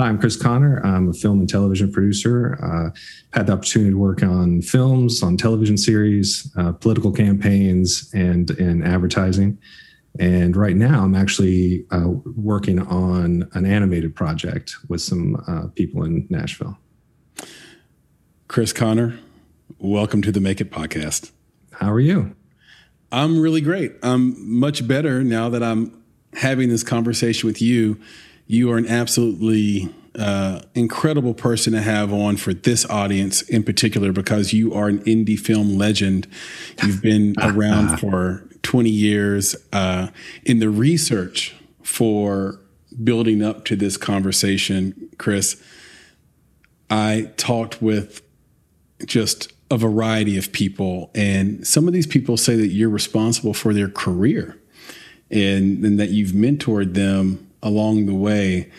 Hi, I'm Chris Connor. I'm a film and television producer. Uh, had the opportunity to work on films, on television series, uh, political campaigns, and in advertising. And right now, I'm actually uh, working on an animated project with some uh, people in Nashville. Chris Connor, welcome to the Make It podcast. How are you? I'm really great. I'm much better now that I'm having this conversation with you you are an absolutely uh, incredible person to have on for this audience in particular because you are an indie film legend. You've been around for 20 years. Uh, in the research for building up to this conversation, Chris, I talked with just a variety of people, and some of these people say that you're responsible for their career and, and that you've mentored them along the way.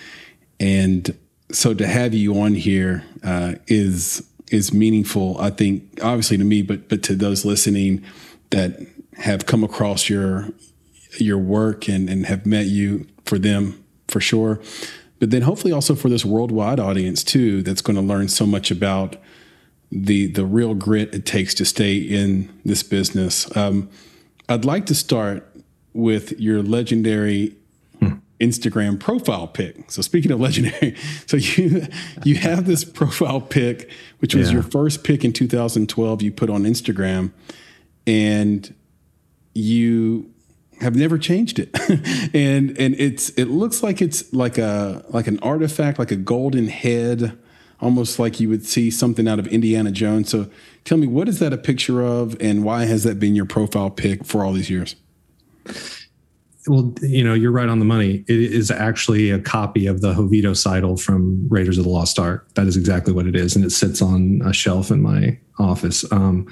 And so to have you on here uh, is is meaningful. I think obviously to me, but but to those listening that have come across your your work and and have met you for them for sure. But then hopefully also for this worldwide audience too, that's going to learn so much about the the real grit it takes to stay in this business. Um, I'd like to start with your legendary Instagram profile pic. So speaking of legendary, so you you have this profile pic, which was yeah. your first pic in 2012 you put on Instagram, and you have never changed it. and and it's it looks like it's like a like an artifact, like a golden head, almost like you would see something out of Indiana Jones. So tell me, what is that a picture of, and why has that been your profile pic for all these years? Well, you know, you're right on the money. It is actually a copy of the Jovito from Raiders of the Lost Ark. That is exactly what it is, and it sits on a shelf in my office. Um,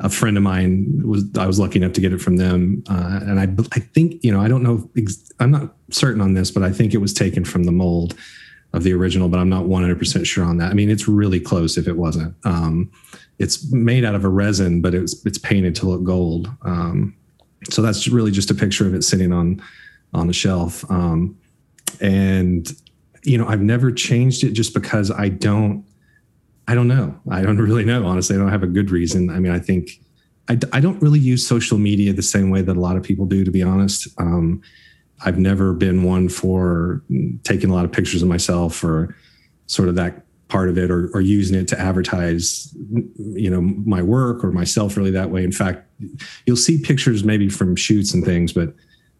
a friend of mine was I was lucky enough to get it from them, uh, and I I think you know I don't know I'm not certain on this, but I think it was taken from the mold of the original, but I'm not 100 percent sure on that. I mean, it's really close if it wasn't. Um, it's made out of a resin, but it's it's painted to look gold. Um, so that's really just a picture of it sitting on on the shelf. Um, and you know i've never changed it just because i don't i don't know. I don't really know honestly. I don't have a good reason. I mean i think i, I don't really use social media the same way that a lot of people do to be honest. Um, i've never been one for taking a lot of pictures of myself or sort of that part of it or, or using it to advertise you know my work or myself really that way. In fact you'll see pictures maybe from shoots and things but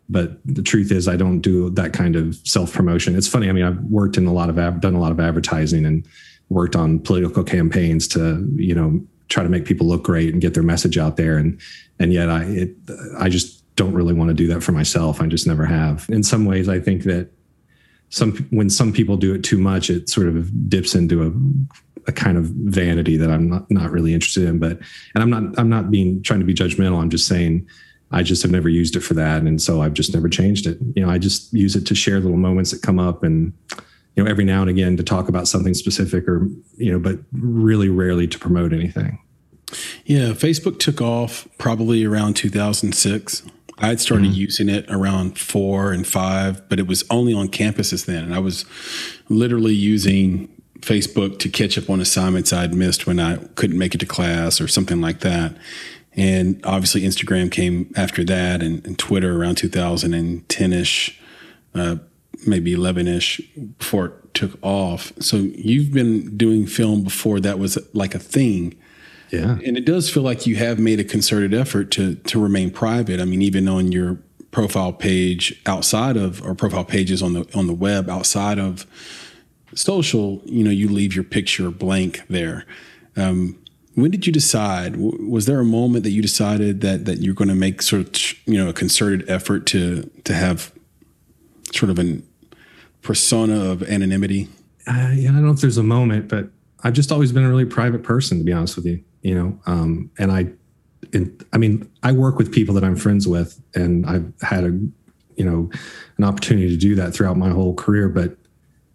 but the truth is i don't do that kind of self promotion it's funny i mean i've worked in a lot of done a lot of advertising and worked on political campaigns to you know try to make people look great and get their message out there. And and yet i it, i just don't really want to do that for myself. I just never have. In some ways i think that some when some people do it too much, it sort of dips into a a kind of vanity that I'm not, not really interested in. But and I'm not I'm not being trying to be judgmental. I'm just saying I just have never used it for that, and so I've just never changed it. You know, I just use it to share little moments that come up, and you know, every now and again to talk about something specific, or you know, but really rarely to promote anything. Yeah, Facebook took off probably around 2006. I had started mm-hmm. using it around four and five, but it was only on campuses then. And I was literally using Facebook to catch up on assignments I'd missed when I couldn't make it to class or something like that. And obviously, Instagram came after that, and, and Twitter around 2010 ish, uh, maybe 11 ish before it took off. So you've been doing film before that was like a thing. Yeah. And it does feel like you have made a concerted effort to to remain private. I mean, even on your profile page outside of or profile pages on the on the web outside of social, you know, you leave your picture blank there. Um, when did you decide? Was there a moment that you decided that that you're going to make sort of you know a concerted effort to to have sort of a persona of anonymity? Uh, yeah, I don't know if there's a moment, but I've just always been a really private person, to be honest with you. You know, um, and I, and, I mean, I work with people that I'm friends with, and I've had a, you know, an opportunity to do that throughout my whole career. But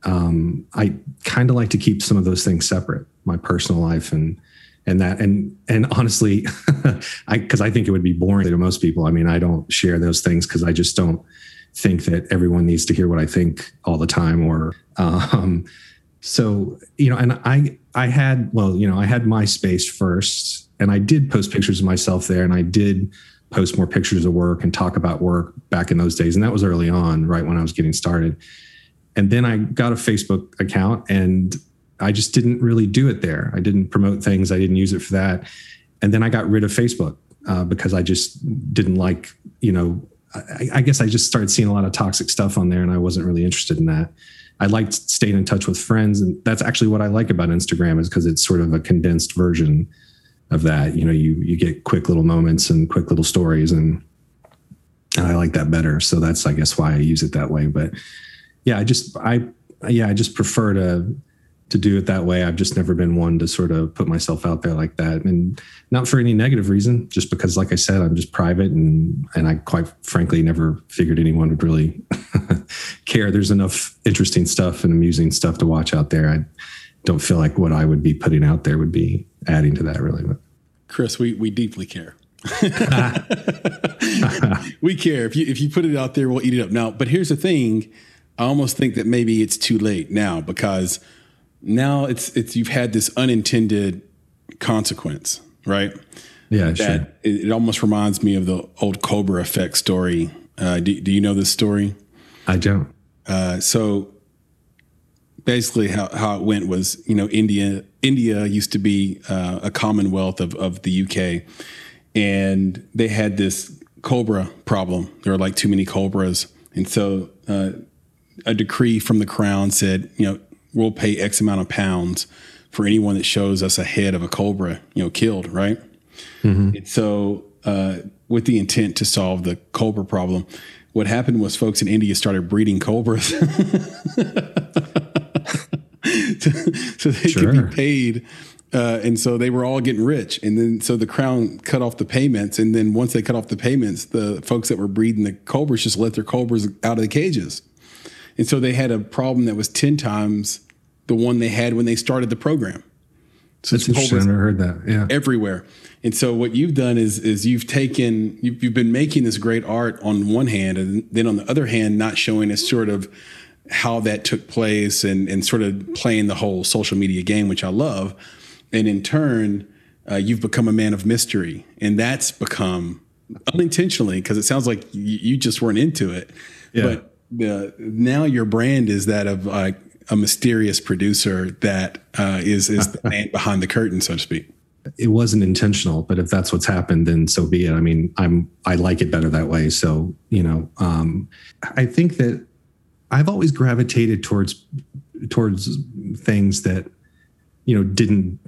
um, I kind of like to keep some of those things separate, my personal life and and that and and honestly, I because I think it would be boring to most people. I mean, I don't share those things because I just don't think that everyone needs to hear what I think all the time or um, so you know and i i had well you know i had myspace first and i did post pictures of myself there and i did post more pictures of work and talk about work back in those days and that was early on right when i was getting started. And then i got a facebook account and i just didn't really do it there. I didn't promote things. I didn't use it for that. And then i got rid of facebook uh, because i just didn't like you know I, I guess i just started seeing a lot of toxic stuff on there and i wasn't really interested in that I liked staying in touch with friends, and that's actually what I like about Instagram is because it's sort of a condensed version of that. You know, you you get quick little moments and quick little stories, and and I like that better. So that's I guess why I use it that way. But yeah, I just I yeah I just prefer to to do it that way. I've just never been one to sort of put myself out there like that, and not for any negative reason, just because, like I said, I'm just private, and and I quite frankly never figured anyone would really care. There's enough interesting stuff and amusing stuff to watch out there. I don't feel like what I would be putting out there would be adding to that really. But Chris, we we deeply care. we care if you if you put it out there, we'll eat it up. Now, but here's the thing: I almost think that maybe it's too late now because now it's it's you've had this unintended consequence, right? Yeah, sure. It, it, almost reminds me of the old Cobra effect story. Uh, do, do you know this story? I don't. Uh, so basically, how, how it went was, you know, India India used to be uh, a commonwealth of of the UK, and they had this cobra problem. There were like too many cobras, and so uh, a decree from the crown said, you know, we'll pay X amount of pounds for anyone that shows us a head of a cobra, you know, killed, right? Mm-hmm. So, uh, with the intent to solve the cobra problem, what happened was folks in India started breeding cobras. so, so they sure. could be paid. Uh, and so they were all getting rich. And then so the crown cut off the payments. And then once they cut off the payments, the folks that were breeding the cobras just let their cobras out of the cages. And so they had a problem that was 10 times the one they had when they started the program. So That's interesting. I never heard that. Yeah. Everywhere. And so what you've done is is you've taken you've, you've been making this great art on one hand and then on the other hand not showing us sort of how that took place and and sort of playing the whole social media game which I love. And in turn, uh, you've become a man of mystery and that's become unintentionally because it sounds like you, you just weren't into it. Yeah. But the now your brand is that of like a mysterious producer that uh, is is the man behind the curtain, so to speak. It wasn't intentional, but if that's what's happened, then so be it. I mean, I'm I like it better that way. So you know, um, I think that I've always gravitated towards towards things that you know didn't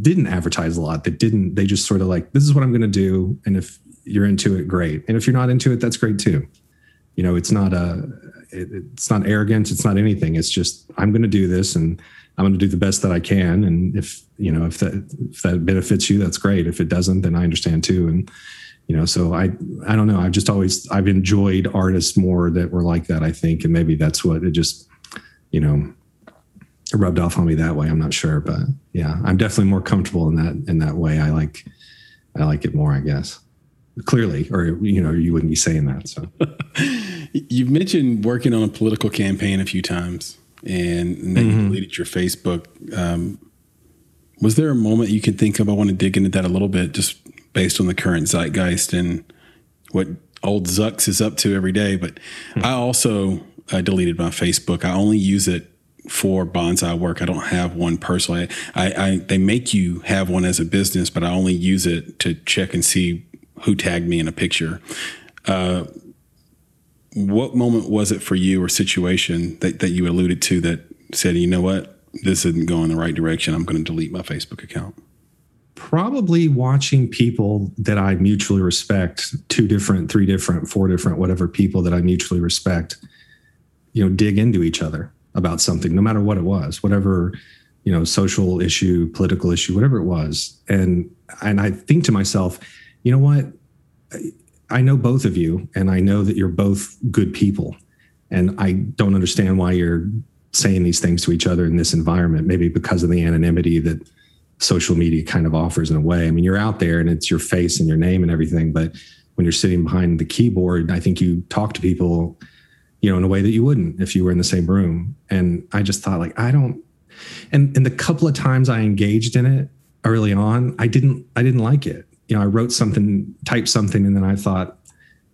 didn't advertise a lot that didn't they just sort of like this is what i'm going to do and if you're into it great and if you're not into it that's great too you know, it's not a, it, it's not arrogance. It's not anything. It's just, I'm going to do this and I'm going to do the best that I can. And if, you know, if that, if that benefits you, that's great. If it doesn't, then I understand too. And, you know, so I, I don't know. I've just always, I've enjoyed artists more that were like that, I think. And maybe that's what it just, you know, rubbed off on me that way. I'm not sure, but yeah, I'm definitely more comfortable in that, in that way. I like, I like it more, I guess clearly, or you know, you wouldn't be saying that. So, you've mentioned working on a political campaign a few times, and, and then mm-hmm. you deleted your Facebook. Um, was there a moment you could think of? I want to dig into that a little bit, just based on the current zeitgeist and what old Zucks is up to every day. But mm-hmm. I also uh, deleted my Facebook. I only use it for bonsai work. I don't have one personally. I, I, they make you have one as a business, but I only use it to check and see who tagged me in a picture. Uh, what moment was it for you or situation that, that you alluded to that said, you know what, this isn't going the right direction. I'm going to delete my Facebook account? probably watching people that I mutually respect, two different, three different, four different, whatever people that I mutually respect, you know, dig into each other about something, no matter what it was, whatever, you know, social issue, political issue, whatever it was. And and I think to myself, you know what? I know both of you, and I know that you're both good people. And I don't understand why you're saying these things to each other in this environment, maybe because of the anonymity that social media kind of offers in a way. I mean, you're out there and it's your face and your name and everything, but when you're sitting behind the keyboard, I think you talk to people, you know, in a way that you wouldn't if you were in the same room. And I just thought like, I don't and and the couple of times I engaged in it early on, I didn't I didn't like it. You know, I wrote something, typed something, and then I thought,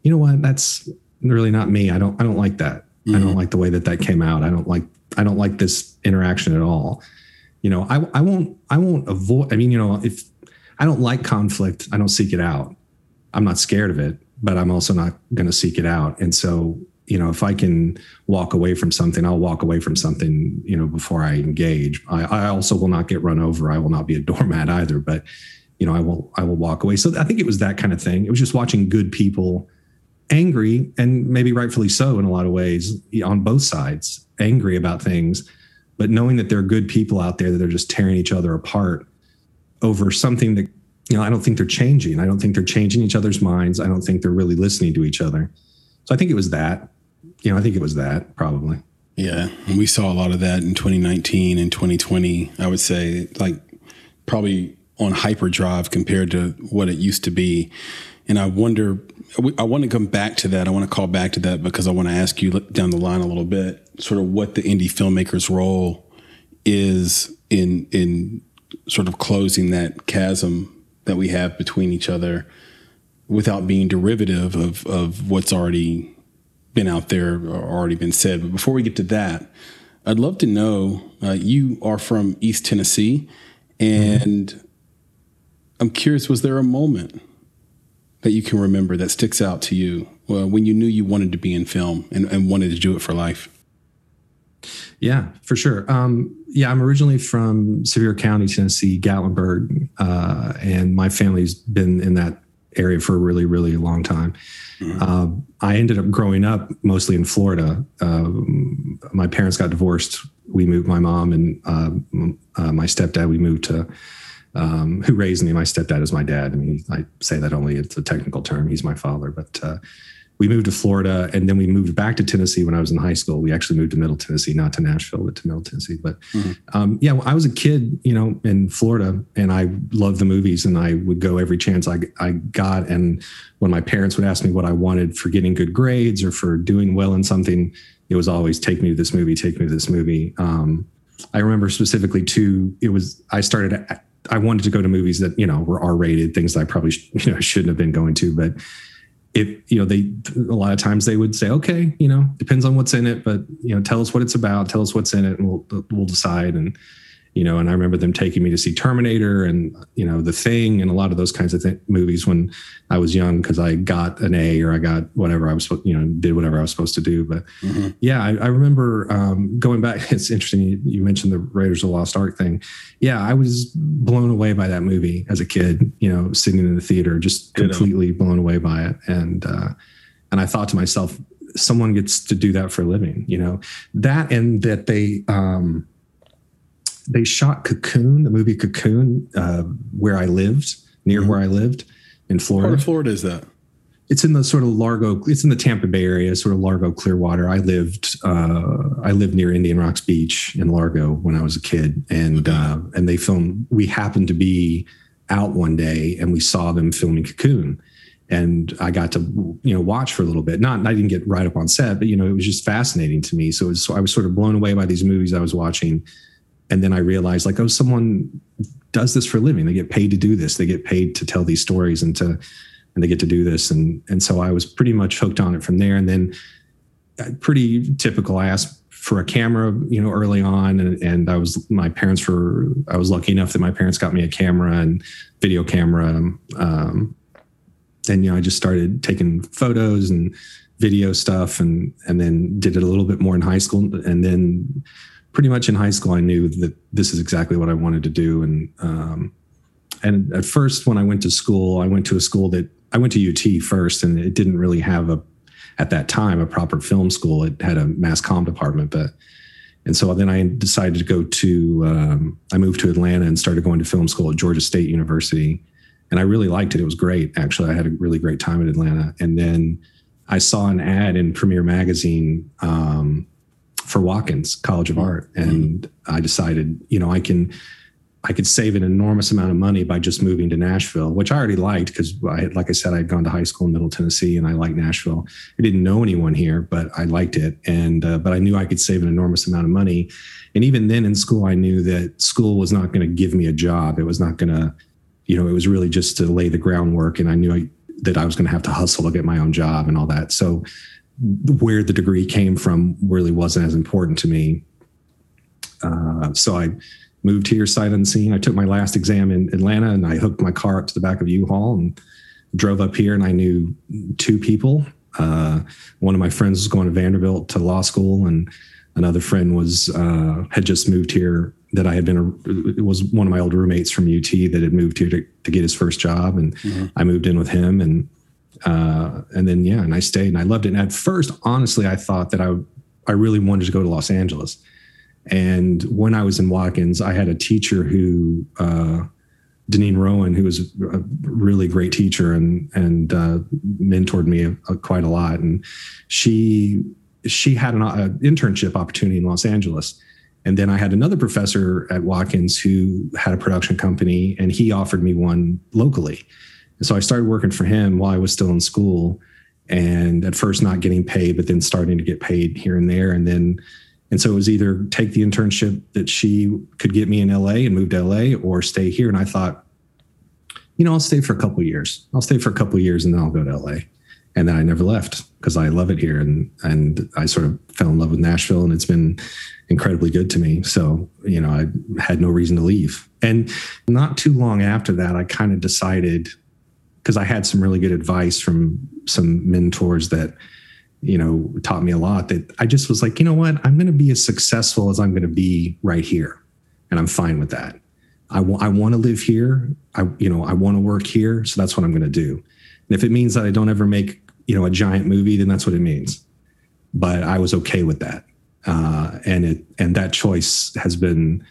you know what, that's really not me. I don't I don't like that. Mm-hmm. I don't mm-hmm. like the way that that came out. I don't like I don't like this interaction at all you know, I, I won't, I won't avoid, I mean, you know, if I don't like conflict, I don't seek it out. I'm not scared of it, but I'm also not going to seek it out. And so, you know, if I can walk away from something, I'll walk away from something, you know, before I engage. I, I also will not get run over. I will not be a doormat either, but you know, I will, I will walk away. So I think it was that kind of thing. It was just watching good people angry and maybe rightfully so in a lot of ways on both sides, angry about things but knowing that there are good people out there that are just tearing each other apart over something that you know i don't think they're changing. I don't think they're changing each other's minds. I don't think they're really listening to each other. So i think it was that. You know i think it was that probably. Yeah and we saw a lot of that in 2019 and 2020 i would say like probably on hyperdrive compared to what it used to be and i wonder I want to come back to that. I want to call back to that because I want to ask you down the line a little bit, sort of what the indie filmmaker's role is in in sort of closing that chasm that we have between each other without being derivative of of what's already been out there or already been said. But before we get to that, I'd love to know uh, you are from East Tennessee, and mm-hmm. I'm curious, was there a moment that you can remember that sticks out to you uh, when you knew you wanted to be in film and, and wanted to do it for life? Yeah, for sure. Um, yeah, I'm originally from Sevier County, Tennessee, Gatlinburg, uh, and my family's been in that area for a really, really long time. Mm-hmm. Uh, I ended up growing up mostly in Florida. Uh, my parents got divorced. We moved. My mom and uh, uh, my stepdad. We moved to um, who raised me. My stepdad is my dad. I mean, I say that only it's a technical term. He's my father. But uh, we moved to Florida, and then we moved back to Tennessee when I was in high school. We actually moved to Middle Tennessee, not to Nashville, but to Middle Tennessee. But mm-hmm. um, yeah, I was a kid, you know, in Florida, and I loved the movies, and I would go every chance I, I got. And when my parents would ask me what I wanted for getting good grades or for doing well in something, it was always take me to this movie, take me to this movie. Um, I remember specifically too. It was I started I wanted to go to movies that you know were R rated, things that I probably you know shouldn't have been going to. But if you know, they a lot of times they would say, okay, you know, depends on what's in it, but you know, tell us what it's about, tell us what's in it, and we'll we'll decide. And you know, and I remember them taking me to see Terminator and you know The Thing and a lot of those kinds of th- movies when I was young because I got an A or I got whatever I was you know did whatever I was supposed to do. But mm-hmm. yeah, I, I remember um, going back. It's interesting you, you, mentioned the Raiders of the Lost Ark thing. Yeah, I was blown away by that movie as a kid. You know, sitting in the theater, just completely blown away by it, and uh, and I thought to myself, someone gets to do that for a living. You know, that and that they. Um, they shot Cocoon, the movie Cocoon, uh, where I lived, near mm-hmm. where I lived in Florida. Where Florida is that? It's in the sort of Largo. It's in the Tampa Bay area, sort of Largo, Clearwater. I lived. Uh, I lived near Indian Rocks Beach in Largo when I was a kid, and uh, and they filmed. We happened to be out one day, and we saw them filming Cocoon and I got to you know watch for a little bit. Not I didn't get right up on set, but you know it was just fascinating to me. So, was, so I was sort of blown away by these movies I was watching, and then I realized like, oh, someone does this for a living. They get paid to do this. They get paid to tell these stories and to and they get to do this. And and so I was pretty much hooked on it from there. And then uh, pretty typical. I asked for a camera, you know, early on, and, and I was my parents were. I was lucky enough that my parents got me a camera and video camera. Um, and you know, I just started taking photos and video stuff, and and then did it a little bit more in high school, and then pretty much in high school, I knew that this is exactly what I wanted to do. And, um, and at first, when I went to school, I went to a school that I went to UT first, and it didn't really have a at that time a proper film school. It had a mass comm department, but and so then I decided to go to um, I moved to Atlanta and started going to film school at Georgia State University, and I really liked it. It was great, actually. I had a really great time in Atlanta, and then I saw an ad in Premiere Magazine um, for Watkins College of Art, and mm-hmm. I decided, you know, I can I could save an enormous amount of money by just moving to Nashville, which I already liked because, I, had, like I said, I'd gone to high school in Middle Tennessee and I liked Nashville. I didn't know anyone here, but I liked it, and uh, but I knew I could save an enormous amount of money. And even then, in school, I knew that school was not going to give me a job. It was not going to, you know, it was really just to lay the groundwork, and I knew I, that I was going to have to hustle to get my own job and all that. So, where the degree came from really wasn't as important to me. Uh, so I moved here sight unseen. I took my last exam in Atlanta and I hooked my car up to the back of U-Haul and drove up here and I knew two people. Uh, one of my friends was going to Vanderbilt to law school and another friend was uh, had just moved here that I had been a, it was one of my old roommates from UT that had moved here to, to get his first job and mm-hmm. I moved in with him and uh, and then yeah and I stayed and I loved it and at first honestly I thought that I I really wanted to go to Los Angeles and when I was in Watkins, I had a teacher who, uh, Deneen Rowan, who was a really great teacher and and uh, mentored me a, a, quite a lot. And she she had an, an internship opportunity in Los Angeles. And then I had another professor at Watkins who had a production company, and he offered me one locally. And so I started working for him while I was still in school, and at first not getting paid, but then starting to get paid here and there. And then and so it was either take the internship that she could get me in LA and move to LA or stay here. And I thought, you know, I'll stay for a couple years. I'll stay for a couple years and then I'll go to LA. And then I never left because I love it here. And and I sort of fell in love with Nashville and it's been incredibly good to me. So, you know, I had no reason to leave. And not too long after that, I kind of decided because I had some really good advice from some mentors that you know, taught me a lot that I just was like, you know what? I'm going to be as successful as I'm going to be right here. And I'm fine with that. I, w- I want to live here. I, you know, I want to work here. So that's what I'm going to do. And if it means that I don't ever make, you know, a giant movie, then that's what it means. But I was okay with that. Uh, and it, and that choice has been,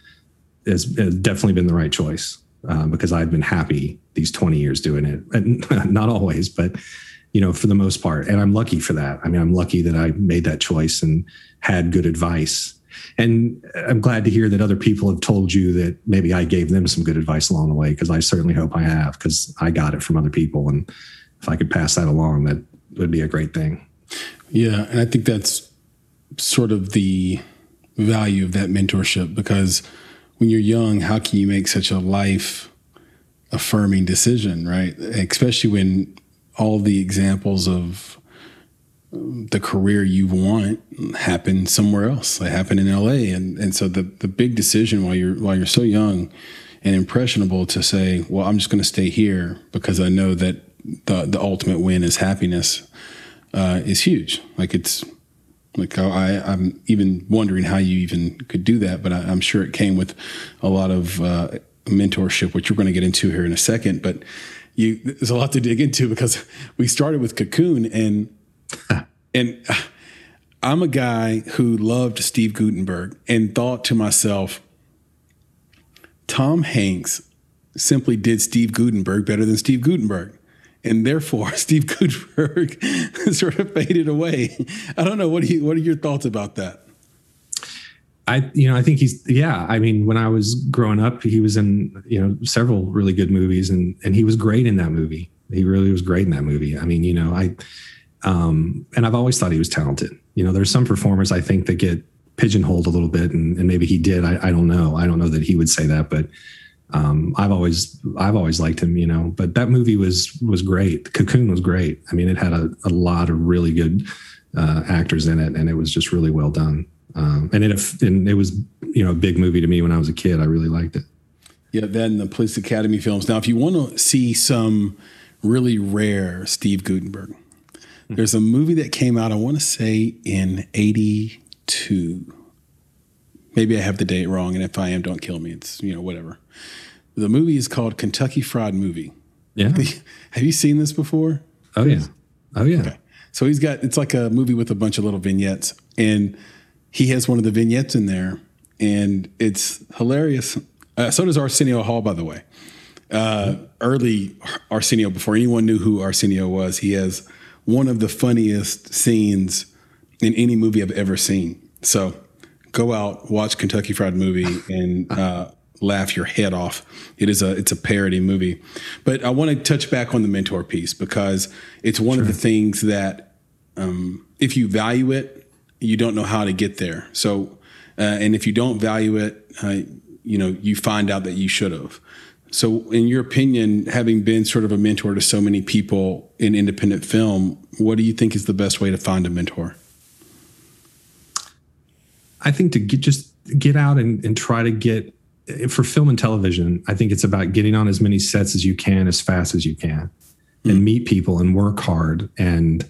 has, has definitely been the right choice uh, because I've been happy these 20 years doing it. And not always, but you know, for the most part. And I'm lucky for that. I mean, I'm lucky that I made that choice and had good advice. And I'm glad to hear that other people have told you that maybe I gave them some good advice along the way, because I certainly hope I have, because I got it from other people. And if I could pass that along, that would be a great thing. Yeah. And I think that's sort of the value of that mentorship, because when you're young, how can you make such a life affirming decision, right? Especially when all the examples of the career you want happen somewhere else. They happen in LA. And and so the the big decision while you're while you're so young and impressionable to say, well, I'm just going to stay here because I know that the the ultimate win is happiness uh, is huge. Like it's like I, I'm even wondering how you even could do that, but I, am sure it came with a lot of uh, mentorship, which we're going to get into here in a second. But you there's a lot to dig into because we started with Cocoon and and I'm a guy who loved Steve Guttenberg and thought to myself, Tom Hanks simply did Steve Guttenberg better than Steve Guttenberg. And therefore, Steve Guttenberg sort of faded away. I don't know. What, do you, what are your thoughts about that? I, you know, I think he's, yeah. I mean, when I was growing up, he was in, you know, several really good movies, and and he was great in that movie. He really was great in that movie. I mean, you know, I, um, and I've always thought he was talented. You know, there's some performers I think that get pigeonholed a little bit, and, and maybe he did. I, I don't know. I don't know that he would say that, but um, I've always I've always liked him. You know, but that movie was was great. Cocoon was great. I mean, it had a, a lot of really good uh, actors in it, and it was just really well done. Um, and it and it was you know a big movie to me when I was a kid. I really liked it. Yeah, and the Police Academy films. Now, if you want to see some really rare Steve Guttenberg, mm-hmm. there's a movie that came out. I want to say in '82. Maybe I have the date wrong, and if I am, don't kill me. It's you know whatever. The movie is called Kentucky Fried Movie. Yeah. Have you seen this before? Oh yeah. Oh yeah. Okay. So he's got it's like a movie with a bunch of little vignettes, and he has one of the vignettes in there, and it's hilarious. Uh, so does Arsenio Hall, by the way. Uh, early Arsenio, before anyone knew who Arsenio was, he has one of the funniest scenes in any movie I've ever seen. So go out, watch Kentucky Fried Movie, and uh, laugh your head off. It is a it's a parody movie, but I want to touch back on the mentor piece because it's one sure. of the things that um, if you value it, you don't know how to get there. So, uh, and if you don't value it, uh, you know you find out that you should have. So, in your opinion, having been sort of a mentor to so many people in independent film, what do you think is the best way to find a mentor? I think to get just get out and, and try to get for film and television, I think it's about getting on as many sets as you can as fast as you can mm. and meet people and work hard and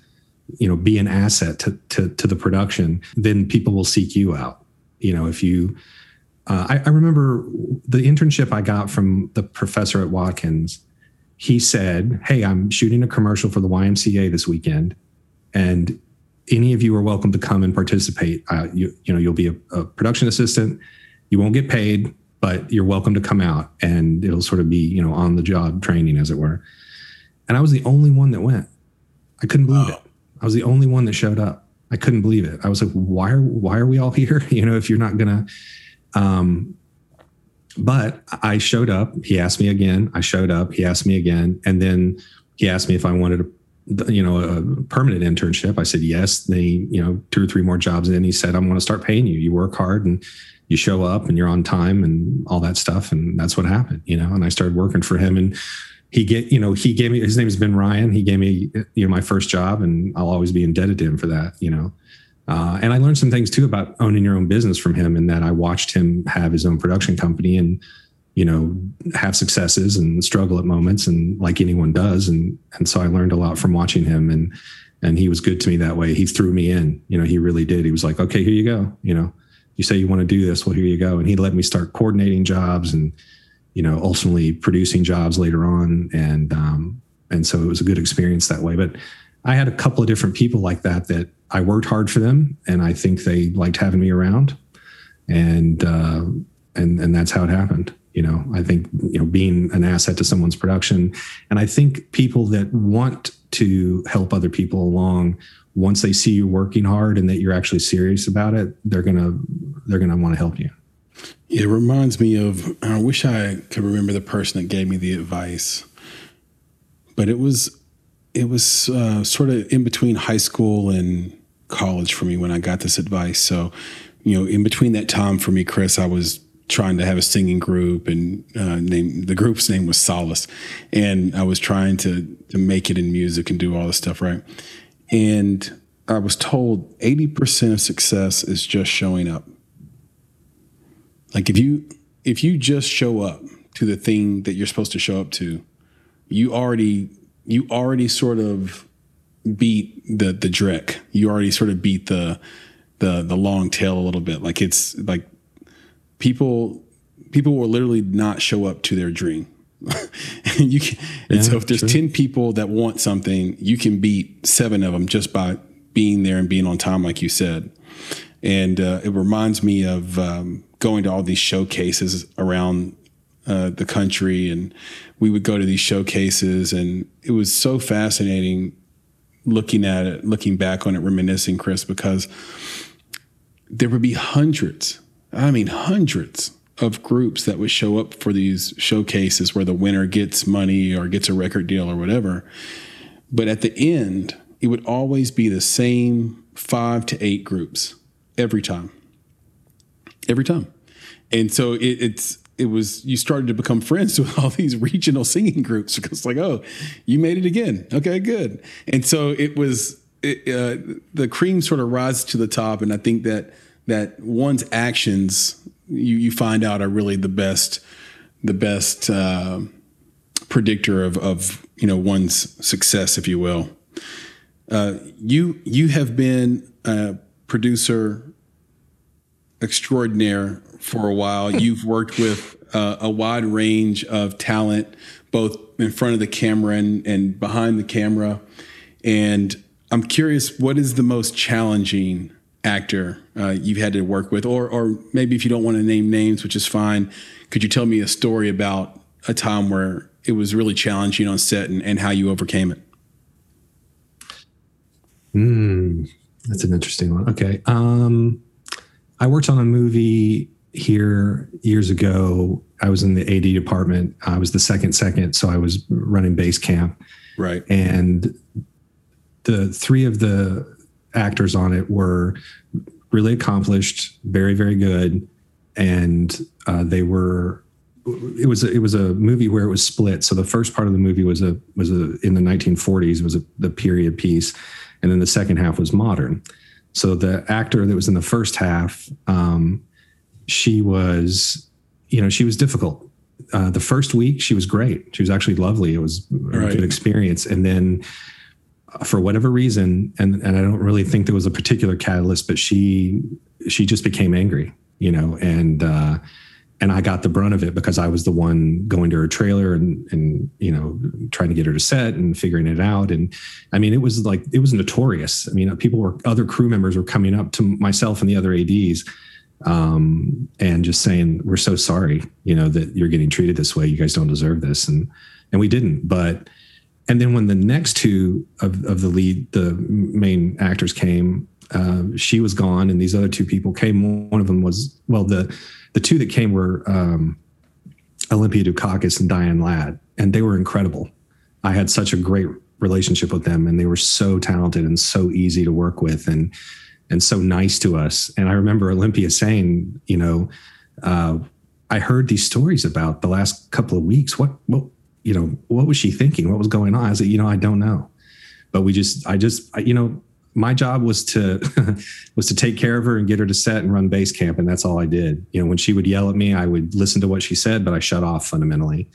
you know be an asset to, to, to the production then people will seek you out you know if you uh, I, I remember the internship i got from the professor at watkins he said hey i'm shooting a commercial for the ymca this weekend and any of you are welcome to come and participate uh, you, you know you'll be a, a production assistant you won't get paid but you're welcome to come out and it'll sort of be, you know, on the job training, as it were. And I was the only one that went. I couldn't believe wow. it. I was the only one that showed up. I couldn't believe it. I was like, why are why are we all here? You know, if you're not gonna um but I showed up. He asked me again. I showed up. He asked me again. And then he asked me if I wanted a you know a permanent internship. I said yes. they you know, two or three more jobs in, he said, I'm gonna start paying you. You work hard and you show up and you're on time and all that stuff. And that's what happened, you know. And I started working for him and he get you know he gave me his name is Ben Ryan. He gave me you know my first job, and I'll always be indebted to him for that. You know, uh, and I learned some things too about owning your own business from him, and that I watched him have his own production company and you know have successes and struggle at moments, and like anyone does, and and so I learned a lot from watching him, and and he was good to me that way. He threw me in, you know, he really did. He was like, okay, here you go, you know you say you want to do this. Well here you go. And he let me start coordinating jobs and you know ultimately producing jobs later on. And um, and so it was a good experience that way. But i had a couple of different people like that that i worked hard for them and i think they liked having me around. And uh, and and that's how it happened you know i think you know being an asset to someone's production and i think people that want to help other people along once they see you working hard and that you're actually serious about it, they're gonna they're gonna want to help you. It reminds me of I wish I could remember the person that gave me the advice, but it was it was uh, sort of in between high school and college for me when I got this advice. So, you know, in between that time for me, Chris, I was trying to have a singing group and uh, name the group's name was Solace, and I was trying to to make it in music and do all this stuff right. And I was told 80% of success is just showing up. Like if you if you just show up to the thing that you're supposed to show up to, you already you already sort of beat the the dreck. You already sort of beat the the the long tail a little bit. Like it's like people people will literally not show up to their dream. and you can, yeah, and so if there's true. 10 people that want something, you can beat seven of them just by being there and being on time, like you said. And uh, it reminds me of um, going to all these showcases around uh, the country. And we would go to these showcases, and it was so fascinating looking at it, looking back on it, reminiscing, Chris, because there would be hundreds, I mean, hundreds of groups that would show up for these showcases where the winner gets money or gets a record deal or whatever. But at the end, it would always be the same five to eight groups every time. Every time. And so it, it's it was you started to become friends with all these regional singing groups because like oh you made it again okay good and so it was it, uh, the cream sort of rises to the top and I think that that one's actions you, you find out are really the best the best uh, predictor of, of you know one's success, if you will. Uh, you you have been a producer extraordinaire for a while. You've worked with uh, a wide range of talent, both in front of the camera and, and behind the camera. And I'm curious, what is the most challenging actor uh, you've had to work with, or or maybe if you don't want to name names, which is fine, could you tell me a story about a time where it was really challenging on set and, and how you overcame it? Mm, that's an interesting one. Okay. Um, I worked on a movie here years ago. I was in the AD department. I was the second second, so I was running base camp. Right. And the three of the actors on it were really accomplished, very, very good, and uh, they were. It was a, it was a movie where it was split. So the first part of the movie was a was a in the 1940s was a, the period piece, and then the second half was modern. So the actor that was in the first half, um, she was, you know, she was difficult. Uh, the first week she was great. She was actually lovely. It was a right. good experience, and then for whatever reason, and and I don't really think there was a particular catalyst, but she she just became angry, you know, and uh, and I got the brunt of it because I was the one going to her trailer and and you know trying to get her to set and figuring it out. And I mean, it was like it was notorious. I mean, people were other crew members were coming up to myself and the other ads um, and just saying, "We're so sorry, you know, that you're getting treated this way. You guys don't deserve this." And and we didn't, but and then when the next two of, of the lead, the main actors came, uh, she was gone, and these other two people came. One of them was well, the the two that came were um, Olympia Dukakis and Diane Ladd, and they were incredible. I had such a great relationship with them, and they were so talented and so easy to work with, and and so nice to us. And I remember Olympia saying, you know, uh, I heard these stories about the last couple of weeks. What what you know, what was she thinking? What was going on? I said, you know, I don't know. But we just, I just, I, you know, my job was to was to take care of her and get her to set and run base camp, and that's all I did. You know, when she would yell at me, I would listen to what she said, but I shut off fundamentally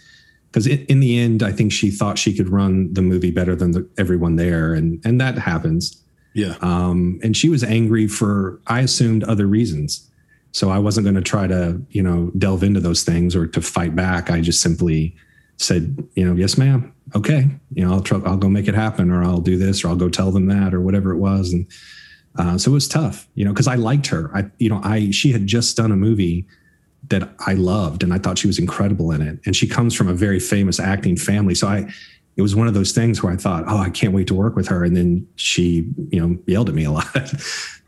because in, in, the end, I think she thought she could run the movie better than the, everyone there, and and that happens. Yeah. Um, and she was angry for I assumed other reasons, so I wasn't going to try to you know delve into those things or to fight back. I just simply said, you know, yes, ma'am. Okay. You know, I'll I'll go make it happen or I'll do this or I'll go tell them that or whatever it was. And uh, so it was tough, you know, cause I liked her. I, you know, I, she had just done a movie that I loved and I thought she was incredible in it. And she comes from a very famous acting family. So I, it was one of those things where I thought, oh, I can't wait to work with her. And then she, you know, yelled at me a lot.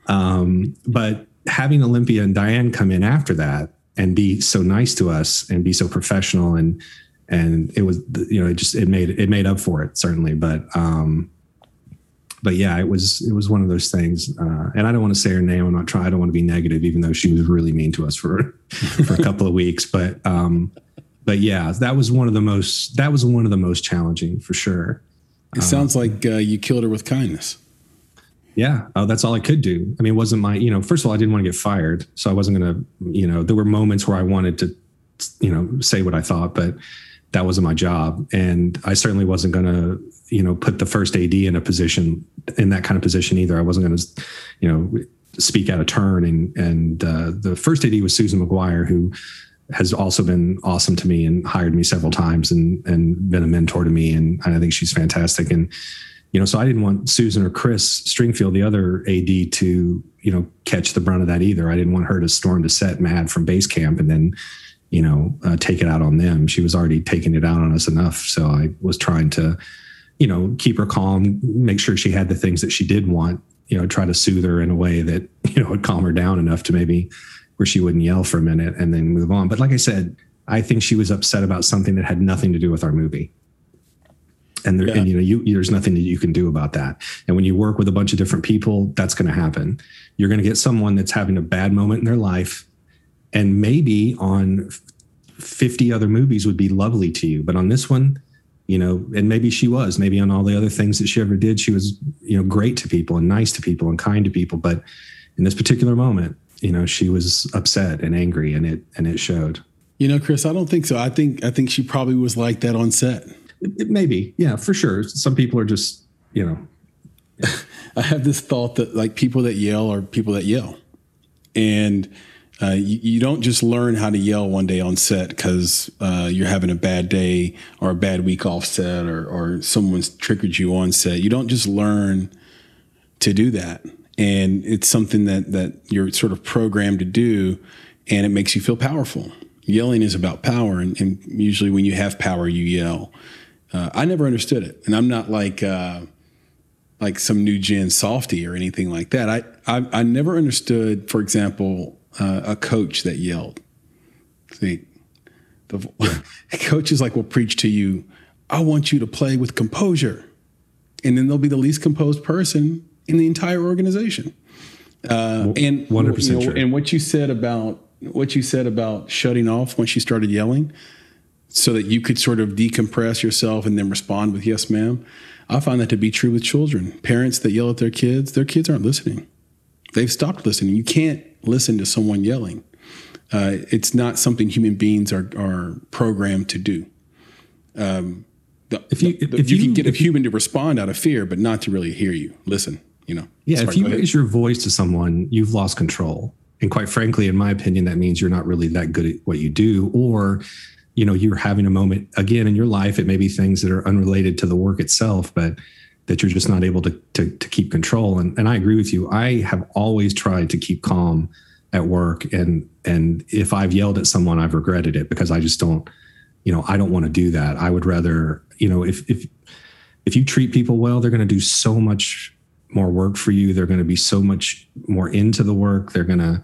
um, but having Olympia and Diane come in after that and be so nice to us and be so professional and and it was you know it just it made it made up for it certainly but um but yeah it was it was one of those things uh, and i don't want to say her name i'm not trying i don't want to be negative even though she was really mean to us for for a couple of weeks but um but yeah that was one of the most that was one of the most challenging for sure. It sounds um, like uh, you killed her with kindness. Yeah oh, that's all i could do. I mean it wasn't my you know first of all i didn't want to get fired so i wasn't going to you know there were moments where i wanted to you know say what i thought but that wasn't my job. And I certainly wasn't going to, you know, put the first AD in a position in that kind of position either. I wasn't going to, you know, speak out of turn. And and uh, the first AD was Susan McGuire, who has also been awesome to me and hired me several times and and been a mentor to me. And I think she's fantastic. And you know, so I didn't want Susan or Chris Stringfield, the other AD, to you know catch the brunt of that either. I didn't want her to storm to set mad from base camp and then you know, uh, take it out on them. She was already taking it out on us enough. So I was trying to, you know, keep her calm, make sure she had the things that she did want, you know, try to soothe her in a way that, you know, would calm her down enough to maybe where she wouldn't yell for a minute and then move on. But like I said, I think she was upset about something that had nothing to do with our movie. And, there, yeah. and you know, you, there's nothing that you can do about that. And when you work with a bunch of different people, that's going to happen. You're going to get someone that's having a bad moment in their life and maybe on 50 other movies would be lovely to you. But on this one you know and maybe she was maybe on all the other things that she ever did she was you know great to people and nice to people and kind to people. But in this particular moment you know she was upset and angry and it and it showed. You know chris i don't think so. I think i think she probably was like that on set. Maybe. Yeah for sure. Some people are just you know. I have this thought that like people that yell are people that yell. And Uh, you, you, don't just learn how to yell one day on set because uh, you're having a bad day or a bad week off set or, or someone's triggered you on set. You don't just learn to do that. And it's something that, that you're sort of programmed to do, and it makes you feel powerful. Yelling is about power, and, and usually when you have power, you yell. Uh, I never understood it, and I'm not like uh, like some new gen softy or anything like that. I I, I never understood, for example, uh, a coach that yelled. See, the coaches like will preach to you, "I want you to play with composure," and then they'll be the least composed person in the entire organization. Uh, and 100% you know, And what you said about what you said about shutting off when she started yelling, so that you could sort of decompress yourself and then respond with "Yes, ma'am." I find that to be true with children. Parents that yell at their kids, their kids aren't listening. They've stopped listening. You can't listen to someone yelling. Uh, it's not something human beings are, are programmed to do. Um, the, if you, the, if you, can get a human to respond out of fear, but not to really hear you, listen. You know. Yeah, if you raise your voice to someone, you've lost control. And quite frankly, in my opinion, that means you're not really that good at what you do, or you know you're having a moment again in your life it may be things that are unrelated to the work itself but that you're just not able to to, to keep control. And, and i agree with you. I have always tried to keep calm at work. And and if i've yelled at someone i've regretted it because i just don't you know i don't want to do that. I would rather you know if if if you treat people well they're going to do so much more work for you. They're going to be so much more into the work. They're going to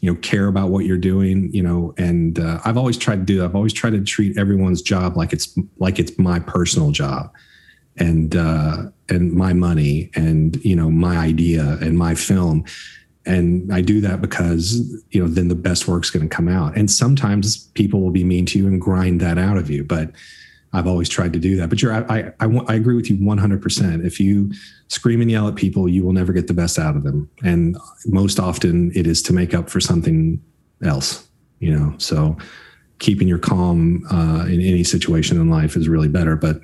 you know care about what you're doing you know and uh, i've always tried to do that. I've always tried to treat everyone's job like it's like it's my personal job. And uh, and my money and you know my idea and my film and i do that because you know then the best work's going to come out and sometimes people will be mean to you and grind that out of you but I've always tried to do that. But you're, I, I, I agree with you 100%. If you scream and yell at people, you will never get the best out of them. And most often it is to make up for something else, you know? So keeping your calm uh, in any situation in life is really better. But,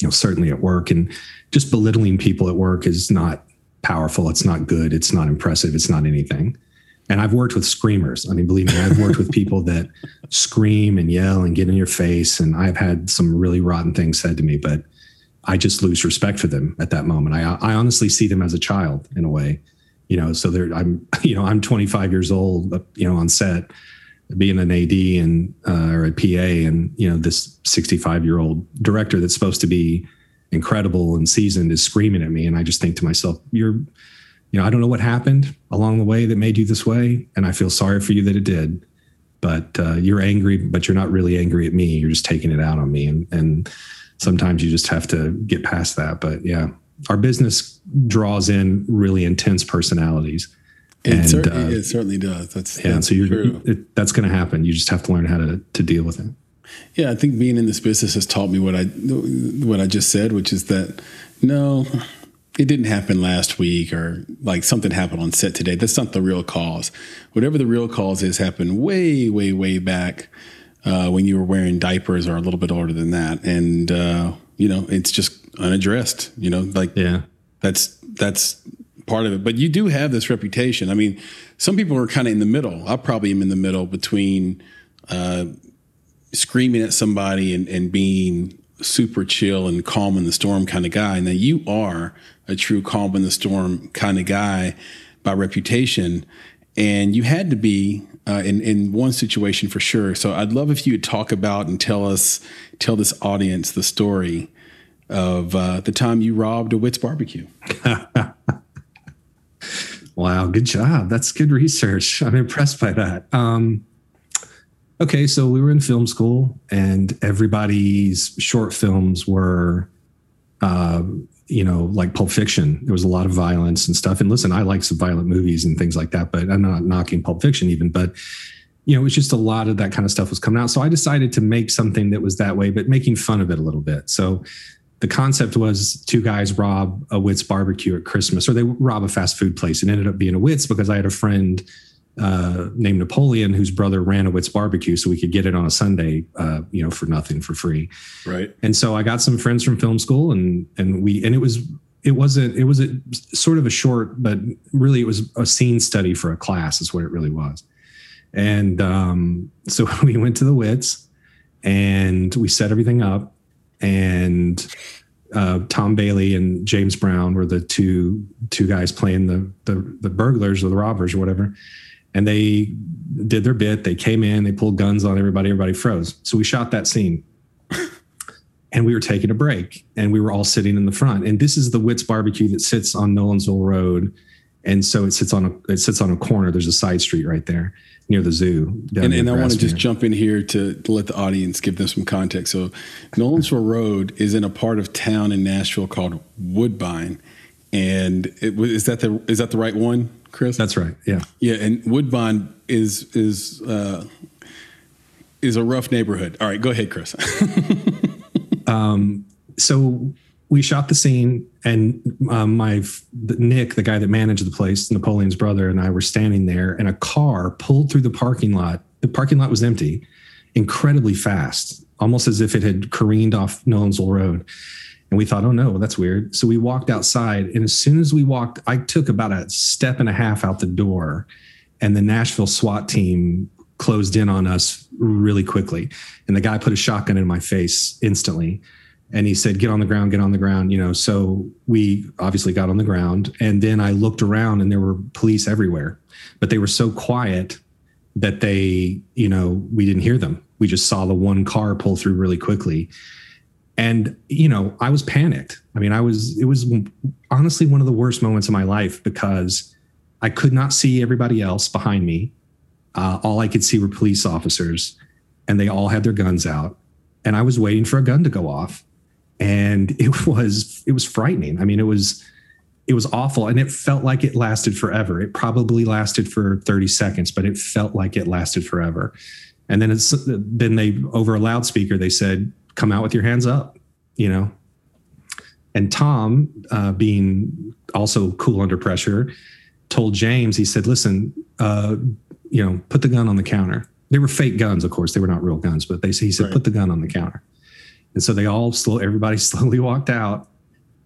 you know, certainly at work and just belittling people at work is not powerful. It's not good. It's not impressive. It's not anything and I've worked with screamers. I mean, believe me, I've worked with people that scream and yell and get in your face. And I've had some really rotten things said to me, but I just lose respect for them at that moment. I, I honestly see them as a child in a way, you know, so they're, I'm, you know, I'm 25 years old, you know, on set being an AD and, uh, or a PA and, you know, this 65 year old director that's supposed to be incredible and seasoned is screaming at me. And I just think to myself, you're, you know, I don't know what happened along the way that made you this way, and I feel sorry for you that it did. But uh, you're angry, but you're not really angry at me. You're just taking it out on me, and and sometimes you just have to get past that. But yeah, our business draws in really intense personalities. It, and, certainly, uh, it certainly does. That's yeah. That's so you're it, that's going to happen. You just have to learn how to to deal with it. Yeah, I think being in this business has taught me what I what I just said, which is that no, it didn't happen last week or like something happened on set today. That's not the real cause. Whatever the real cause is happened way, way, way back uh, when you were wearing diapers or a little bit older than that. And, uh, you know, it's just unaddressed, you know, like yeah, that's, that's part of it. But you do have this reputation. I mean, some people are kind of in the middle. I probably am in the middle between uh, screaming at somebody and, and being super chill and calm in the storm kind of guy. Now you are a true calm in the storm kind of guy by reputation. And you had to be uh, in in one situation for sure. So I'd love if you would talk about and tell us, tell this audience the story of uh, the time you robbed a Whitt's barbecue. wow, good job. That's good research. I'm impressed by that. Um, okay, so we were in film school, and everybody's short films were uh, you know, like Pulp Fiction. There was a lot of violence and stuff. And listen, I like some violent movies and things like that, but I'm not knocking Pulp Fiction even. But you know, it was just a lot of that kind of stuff was coming out. So I decided to make something that was that way, but making fun of it a little bit. So the concept was two guys rob a Whitt's barbecue at Christmas, or they rob a fast food place. and ended up being a Whitt's because I had a friend uh, named Napoleon, whose brother ran a Witt's barbecue, so we could get it on a Sunday, uh, you know, for nothing for free. Right. And so I got some friends from film school, and and we and it was it wasn't it was a sort of a short, but really it was a scene study for a class, is what it really was. And um, so we went to the Whitt's and we set everything up. And uh, Tom Bailey and James Brown were the two two guys playing the, the the burglars or the robbers or whatever. And they did their bit. They came in, they pulled guns on everybody, everybody froze. So we shot that scene. and we were taking a break and we were all sitting in the front. And this is the Whitt's barbecue that sits on Nolensville Road. And so it sits on a it sits on a corner. There's a side street right there near the zoo. And, and I want to just jump in here to, let the audience give them some context. So Nolensville Road is in a part of town in Nashville called Woodbine. And it, is that the is that the right one, Chris? That's right. Yeah. Yeah, and Woodbine is is uh, is a rough neighborhood. All right, go ahead, Chris. um, so we shot the scene, and um, my Nick, the guy that managed the place, Napoleon's brother, and I were standing there, and a car pulled through the parking lot. The parking lot was empty, incredibly fast, almost as if it had careened off Nolensville Road. And we thought, oh no, that's weird. So we walked outside, and as soon as we walked, I took about a step and a half out the door, and the Nashville SWAT team closed in on us really quickly. And the guy put a shotgun in my face instantly and he said get on the ground get on the ground you know. So we obviously got on the ground. And then i looked around and there were police everywhere but they were so quiet that they you know we didn't hear them. We just saw the one car pull through really quickly. And you know i was panicked. I mean i was it was honestly one of the worst moments of my life because i could not see everybody else behind me. Uh, all i could see were police officers and they all had their guns out. And i was waiting for a gun to go off and it was it was frightening. I mean, it was it was awful, and it felt like it lasted forever. It probably lasted for thirty seconds, but it felt like it lasted forever. And then it's then they over a loudspeaker they said, "Come out with your hands up," you know. And Tom, uh, being also cool under pressure, told James, he said, "Listen, uh, you know, put the gun on the counter." They were fake guns, of course. They were not real guns, but they he said, right. "Put the gun on the counter." And so they all slow, everybody slowly walked out.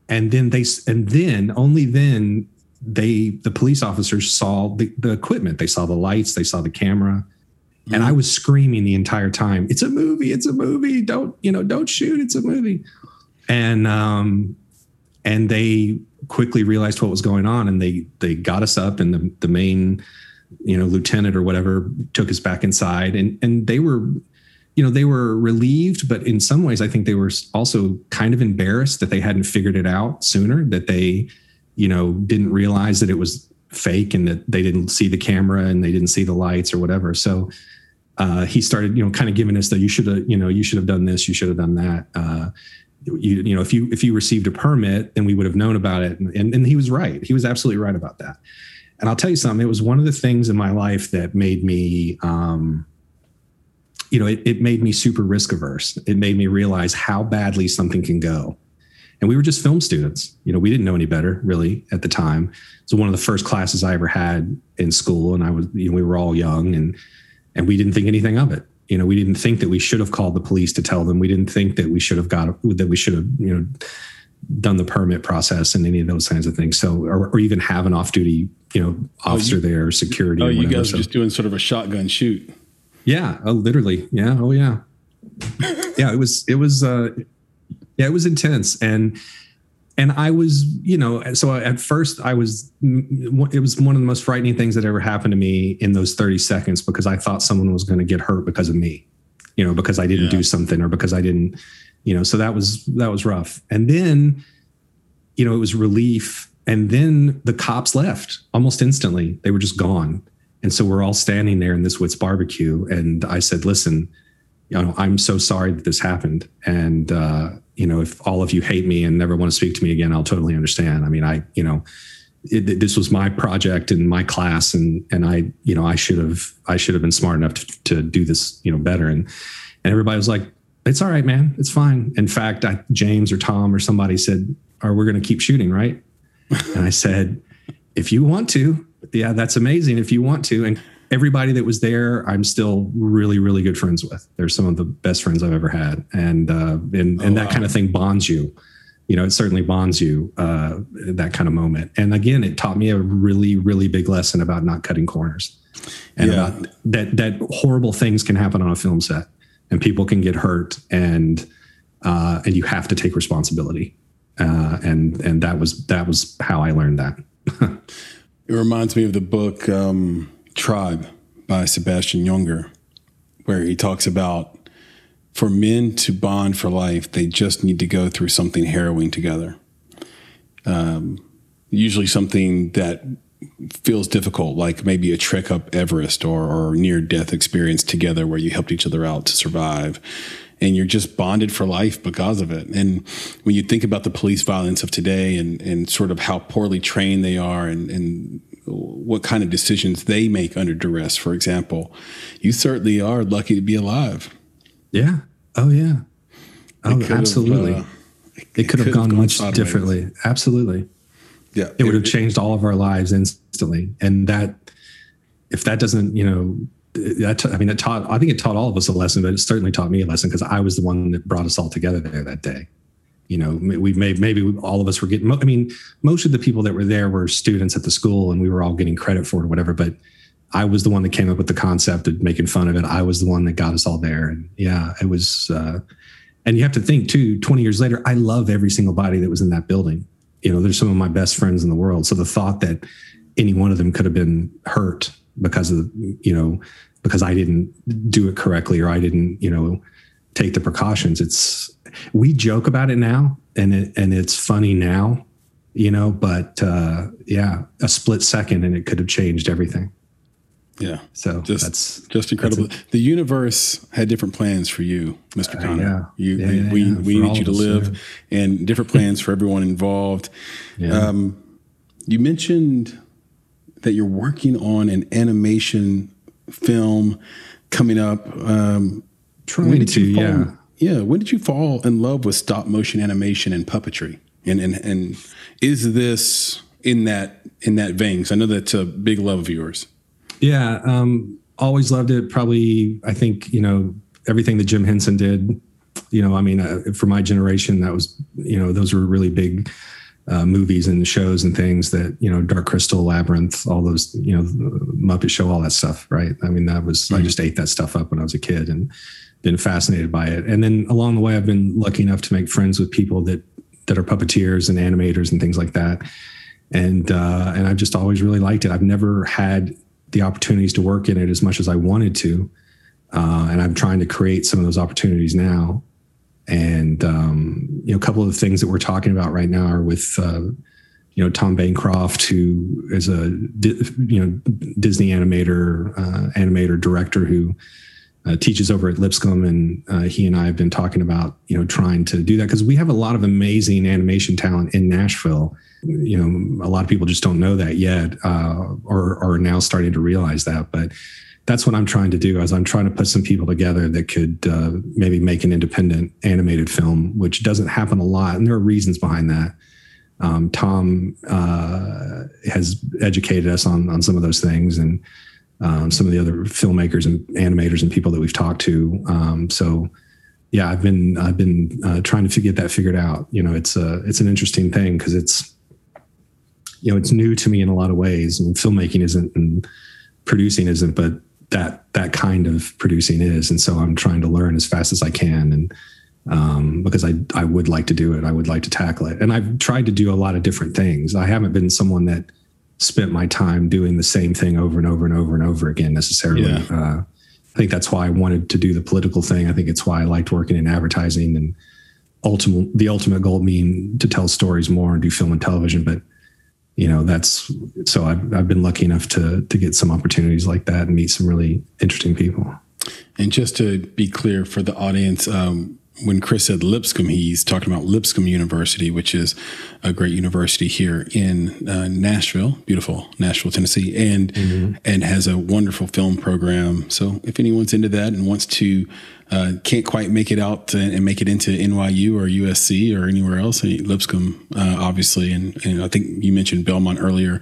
And then they, and then only then they, the police officers saw the, the equipment. They saw the lights, they saw the camera. Mm-hmm. And I was screaming the entire time, it's a movie, it's a movie. Don't, you know, don't shoot, it's a movie. And, um, and they quickly realized what was going on and they, they got us up and the, the main, you know, lieutenant or whatever took us back inside and, and they were, you know, they were relieved, but in some ways, I think they were also kind of embarrassed that they hadn't figured it out sooner, that they, you know, didn't realize that it was fake and that they didn't see the camera and they didn't see the lights or whatever. So uh, he started, you know, kind of giving us that you should have, you know, you should have done this, you should have done that. Uh, you, you know, if you if you received a permit, then we would have known about it. And, and, and he was right. He was absolutely right about that. And I'll tell you something. It was one of the things in my life that made me um, you know, it, it made me super risk averse. It made me realize how badly something can go. And we were just film students. You know, we didn't know any better really at the time. So one of the first classes I ever had in school, and I was, you know, we were all young and and we didn't think anything of it. You know, we didn't think that we should have called the police to tell them. We didn't think that we should have got that we should have, you know, done the permit process and any of those kinds of things. So, or, or even have an off-duty, you know, officer oh, you, there, security. Oh, you guys so, just doing sort of a shotgun shoot. Yeah. Oh, literally. Yeah. Oh, yeah. yeah. It was. It was. uh Yeah. It was intense, and and I was, you know, so at first I was. It was one of the most frightening things that ever happened to me in those thirty seconds because I thought someone was going to get hurt because of me, you know, because I didn't yeah. do something or because I didn't, you know. So that was that was rough, and then, you know, it was relief. And then the cops left almost instantly. They were just gone and so we're all standing there in this Whitt's barbecue. And I said, listen, you know, I'm so sorry that this happened. And, uh, you know, if all of you hate me and never want to speak to me again, I'll totally understand. I mean, I, you know, it, this was my project and my class and, and I, you know, I should have, I should have been smart enough to, to do this, you know, better. And, and everybody was like, it's all right, man. It's fine. In fact, I, James or Tom or somebody said, are we going to keep shooting? Right. and I said, if you want to, yeah, that's amazing if you want to. And everybody that was there, I'm still really, really good friends with. They're some of the best friends I've ever had, and uh, and oh, and that wow. kind of thing bonds you. You know, it certainly bonds you uh, that kind of moment. And again, it taught me a really, really big lesson about not cutting corners. and yeah. about that that horrible things can happen on a film set and people can get hurt and uh, and you have to take responsibility uh, and and that was that was how I learned that. it reminds me of the book um, Tribe by Sebastian Junger, where he talks about for men to bond for life, they just need to go through something harrowing together. Um, usually something that feels difficult, like maybe a trek up Everest or, or near death experience together where you helped each other out to survive. And you're just bonded for life because of it. And when you think about the police violence of today and, and sort of how poorly trained they are and, and what kind of decisions they make under duress, for example, you certainly are lucky to be alive. Yeah. Oh, yeah. Oh, absolutely. Have, uh, it, it, could have gone, gone much sideways. differently. Absolutely. Yeah. It, it would have changed all of our lives instantly. And that, if that doesn't, you know, that, I mean, it taught, I think it taught all of us a lesson, but it certainly taught me a lesson because I was the one that brought us all together there that day. You know, we may, maybe all of us were getting, I mean, most of the people that were there were students at the school and we were all getting credit for it or whatever, but I was the one that came up with the concept of making fun of it. I was the one that got us all there. And yeah, it was, uh, and you have to think too, 20 years later, I love every single body that was in that building. You know, they're some of my best friends in the world. So the thought that any one of them could have been hurt because of, you know, because I didn't do it correctly or I didn't, you know, take the precautions. It's, we joke about it now and it, and it's funny now, you know, but, uh, yeah, a split second and it could have changed everything. Yeah. So just that's just incredible. That's the universe had different plans for you, Mr. Uh, Connor. yeah. You, yeah, yeah, we, we need you to live and different plans for everyone involved. Um, you mentioned that you're working on an animation film coming up. Um, Trying to, fall, yeah. Yeah. When did you fall in love with stop motion animation and puppetry? And, and, and is this in that, in that vein? Because I know that's a big love of yours. Yeah, um, always loved it. Probably, I think you know everything that Jim Henson did. You know, I mean, uh, for my generation, that was you know those were really big uh, movies and shows and things that you know Dark Crystal, Labyrinth, all those you know Muppet Show, all that stuff. Right? I mean, that was mm-hmm. I just ate that stuff up when I was a kid and been fascinated by it. And then along the way, I've been lucky enough to make friends with people that that are puppeteers and animators and things like that. And uh, and I've just always really liked it. I've never had the opportunities to work in it as much as I wanted to. Uh, and I'm trying to create some of those opportunities now. And um, you know, a couple of the things that we're talking about right now are with uh, you know Tom Bancroft, who is a you know Disney animator, uh, animator director who uh, teaches over at Lipscomb, and uh, he and I have been talking about you know trying to do that because we have a lot of amazing animation talent in Nashville. You know a lot of people just don't know that yet uh, or are now starting to realize that but that's what i'm trying to do is i'm trying to put some people together that could uh, maybe make an independent animated film which doesn't happen a lot and there are reasons behind that. Um, tom uh, has educated us on, on some of those things and um, some of the other filmmakers and animators and people that we've talked to. Um, so yeah, I've been I've been uh, trying to get that figured out. You know, it's a it's an interesting thing because it's you know it's new to me in a lot of ways and filmmaking isn't and producing isn't but that that kind of producing is. And so i'm trying to learn as fast as i can and um, because I, I would like to do it. I would like to tackle it. And i've tried to do a lot of different things. I haven't been someone that spent my time doing the same thing over and over and over and over again necessarily. Yeah. uh, i think that's why i wanted to do the political thing. I think it's why i liked working in advertising and ultimate the ultimate goal being to tell stories more and do film and television. But you know that's so I've, I've been lucky enough to to get some opportunities like that and meet some really interesting people. And just to be clear for the audience um, when Chris said Lipscomb, he's talking about Lipscomb University, which is a great university here in uh, Nashville, beautiful Nashville, Tennessee, and mm-hmm. and has a wonderful film program. So if anyone's into that and wants to uh, can't quite make it out and make it into NYU or USC or anywhere else. Lipscomb, uh, obviously, and, and, I think you mentioned Belmont earlier.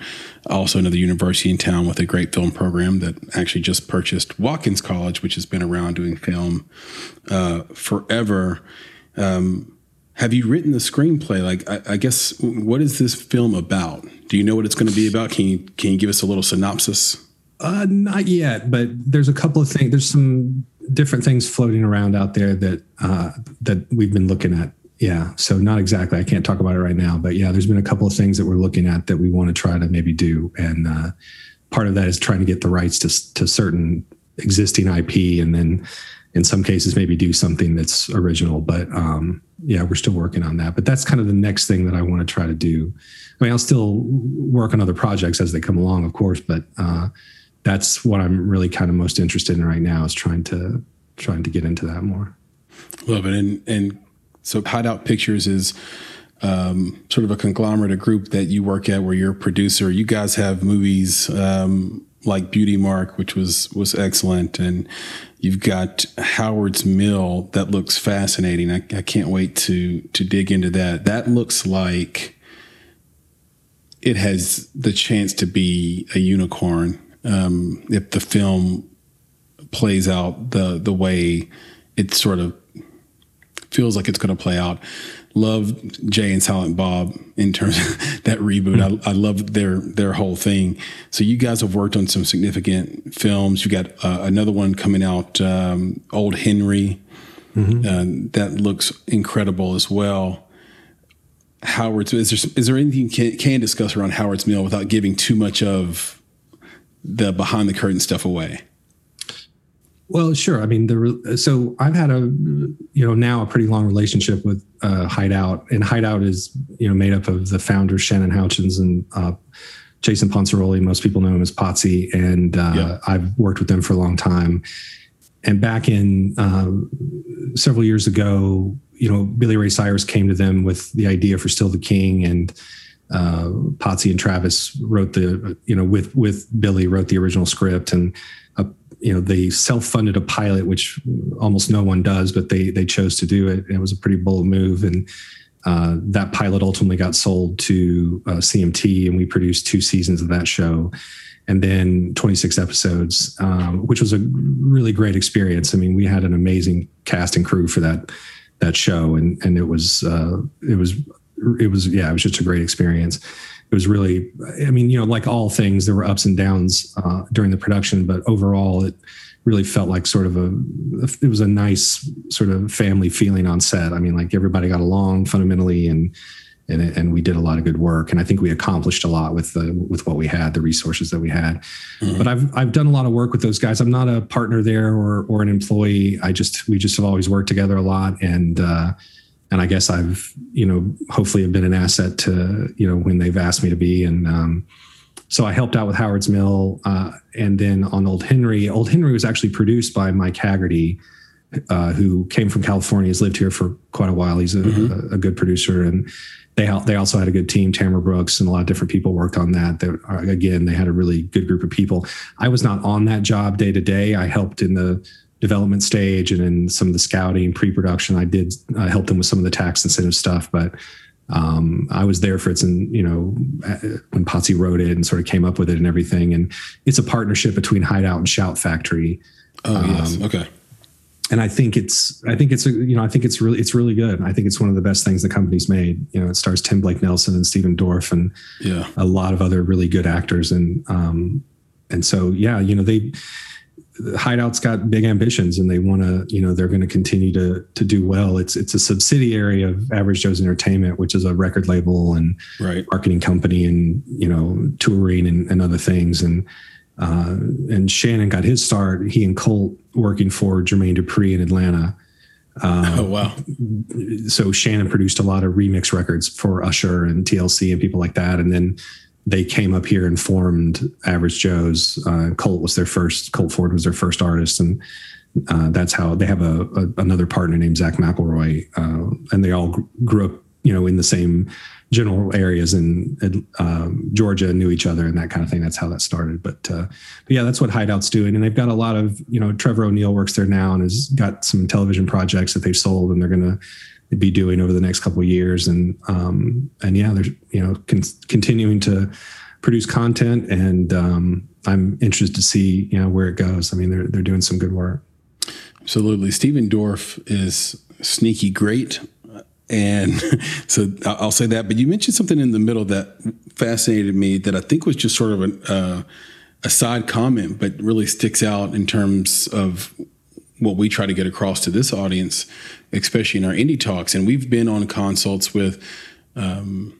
Also, another university in town with a great film program that actually just purchased Watkins College, which has been around doing film uh, forever. Um, have you written the screenplay? Like, I, I, guess, what is this film about? Do you know what it's going to be about? Can you can you give us a little synopsis? Uh, not yet, but there's a couple of things. There's some different things floating around out there that uh, that we've been looking at. Yeah, so not exactly. I can't talk about it right now, but yeah, there's been a couple of things that we're looking at that we want to try to maybe do, and uh, part of that is trying to get the rights to to certain existing IP, and then in some cases maybe do something that's original. But um, yeah, we're still working on that. But that's kind of the next thing that I want to try to do. I mean, I'll still work on other projects as they come along, of course, but uh, that's what I'm really kind of most interested in right now is trying to trying to get into that more. Love it. And and so Hideout Pictures is um, sort of a conglomerate, a group that you work at where you're a producer. You guys have movies um, like Beauty Mark, which was was excellent, and you've got Howard's Mill that looks fascinating. I, I can't wait to to dig into that. That looks like it has the chance to be a unicorn um, if the film plays out the the way it sort of feels like it's going to play out. Love Jay and Silent Bob in terms of that reboot. I, I love their their whole thing. So you guys have worked on some significant films. You got uh, another one coming out, um, Old Henry. Mm-hmm. Uh, that looks incredible as well. Howard's is there is there anything you can, can discuss around Howard's Mill without giving too much of the behind the curtain stuff away? Well, sure. I mean, the so I've had a you know now a pretty long relationship with uh, Hideout, and Hideout is you know made up of the founders Shannon Houchins and uh, Jason Ponciroli. Most people know him as Potsy, and uh, yeah. I've worked with them for a long time. And back in um, several years ago, you know, Billy Ray Cyrus came to them with the idea for Still the King, and uh, Potsy and Travis wrote the you know with with Billy wrote the original script and you know they self-funded a pilot which almost no one does but they they chose to do it. And it was a pretty bold move. And uh, that pilot ultimately got sold to uh, cmt and we produced two seasons of that show and then 26 episodes um, which was a really great experience. I mean we had an amazing cast and crew for that that show and and it was uh, it was it was yeah it was just a great experience it was really, I mean, you know, like all things, there were ups and downs uh, during the production, but overall, it really felt like sort of a, it was a nice sort of family feeling on set. I mean, like everybody got along fundamentally, and and and we did a lot of good work, and I think we accomplished a lot with the with what we had, the resources that we had. Mm-hmm. But I've I've done a lot of work with those guys. I'm not a partner there or or an employee. I just we just have always worked together a lot, and. uh and I guess I've you know hopefully have been an asset to you know when they've asked me to be and um, so I helped out with Howard's Mill uh, and then on Old Henry. Old Henry was actually produced by Mike Haggerty, uh, who came from California. He's lived here for quite a while. He's a, mm-hmm. a, a good producer and. They, they also had a good team. Tamara Brooks and a lot of different people worked on that. They, again, they had a really good group of people. I was not on that job day to day. I helped in the development stage and in some of the scouting pre-production. I did uh, help them with some of the tax incentive stuff but um, i was there for it and you know when potsy wrote it and sort of came up with it and everything. And it's a partnership between hideout and shout factory. Oh um, yes okay. and i think it's i think it's a, you know i think it's really it's really good. I think it's one of the best things the company's made. You know it stars tim blake nelson and stephen dorff and yeah. a lot of other really good actors. And um and so yeah you know they Hideout's got big ambitions and they want to, you know, they're going to continue to to do well. It's it's a subsidiary of Average Joe's Entertainment, which is a record label and right. marketing company and you know touring and, and other things. And uh, and Shannon got his start. He and Colt working for Jermaine Dupri in Atlanta. Um, oh wow! So Shannon produced a lot of remix records for Usher and TLC and people like that, and then they came up here and formed Average Joe's. Uh, Colt was their first. Colt Ford was their first artist, and uh, that's how they have a, a, another partner named Zach McElroy, uh, and they all grew up, you know, in the same general areas in um, Georgia, knew each other, and that kind of thing. That's how that started. But, uh, but yeah, that's what Hideout's doing, and they've got a lot of, you know, Trevor O'Neill works there now and has got some television projects that they've sold, and they're to be doing over the next couple of years. And um, and yeah, there's you know con- continuing to produce content, and um, I'm interested to see you know where it goes. I mean, they're they're doing some good work. Absolutely, Stephen Dorff is sneaky great. And so I'll say that. But you mentioned something in the middle that fascinated me that I think was just sort of an, uh, a side comment, but really sticks out in terms of what we try to get across to this audience, especially in our indie talks. And we've been on consults with um,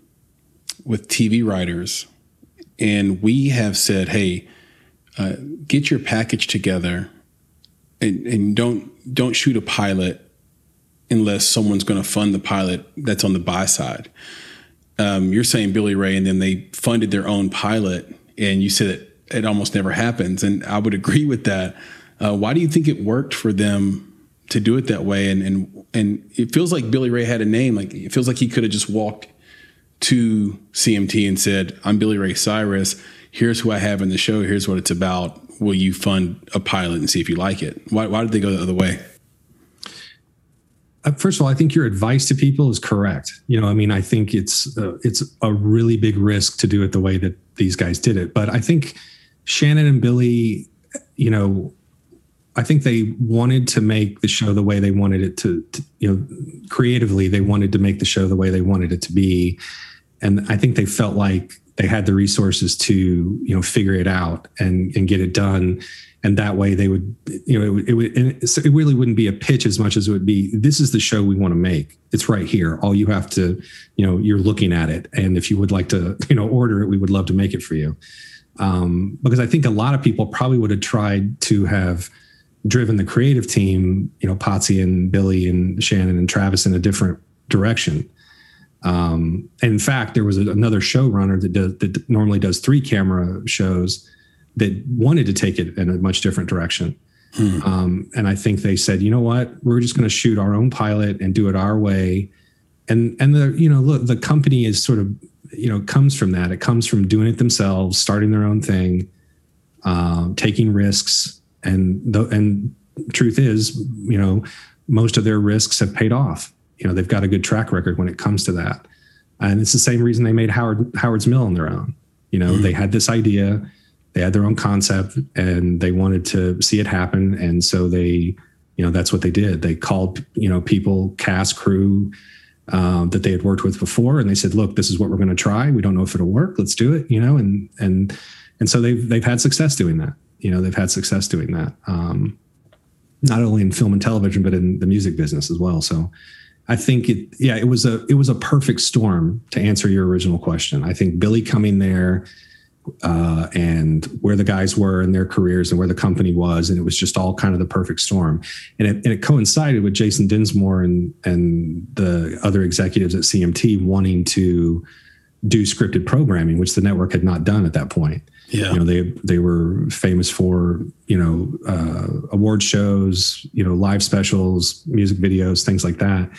with TV writers, and we have said, "Hey, uh, get your package together, and, and don't don't shoot a pilot unless someone's going to fund the pilot that's on the buy side." Um, you're saying Billy Ray, and then they funded their own pilot, and you said it, it almost never happens, and I would agree with that. Uh, why do you think it worked for them to do it that way? And and and it feels like Billy Ray had a name. Like it feels like he could have just walked to CMT and said, "I'm Billy Ray Cyrus. Here's who I have in the show. Here's what it's about. Will you fund a pilot and see if you like it?" Why why did they go the other way? Uh, first of all, I think your advice to people is correct. You know, I mean, I think it's uh, it's a really big risk to do it the way that these guys did it. But I think Shannon and Billy, you know, I think they wanted to make the show the way they wanted it to, to, you know, creatively, they wanted to make the show the way they wanted it to be. And I think they felt like they had the resources to, you know, figure it out and, and get it done. And that way they would, you know, it, would, it, would, it really wouldn't be a pitch as much as it would be, this is the show we want to make. It's right here. All you have to, you know, you're looking at it. And if you would like to, you know, order it, we would love to make it for you. Um, because I think a lot of people probably would have tried to have, driven the creative team, you know, Potsy and Billy and Shannon and Travis in a different direction. Um, and in fact, there was another showrunner that does, that normally does three camera shows that wanted to take it in a much different direction. Hmm. Um, and I think they said, you know what, we're just going to shoot our own pilot and do it our way. And and the you know look, the company is sort of you know comes from that. It comes from doing it themselves, starting their own thing, uh, taking risks, and the and truth is, you know, most of their risks have paid off. You know, they've got a good track record when it comes to that, and it's the same reason they made Howard Howard's Mill on their own. You know, mm-hmm. they had this idea, they had their own concept, and they wanted to see it happen, and so they, you know, that's what they did. They called, you know, people, cast, crew. Um, that they had worked with before, and they said, "Look, this is what we're going to try. We don't know if it'll work. Let's do it." You know, and and and so they've they've had success doing that you know they've had success doing that um, not only in film and television but in the music business as well. So i think it yeah it was a it was a perfect storm to answer your original question. I think billy coming there uh, and where the guys were in their careers and where the company was and it was just all kind of the perfect storm. And it, and it coincided with jason dinsmore and and the other executives at cmt wanting to do scripted programming which the network had not done at that point yeah. You know, they they were famous for, you know, uh, award shows, you know, live specials, music videos, things like that.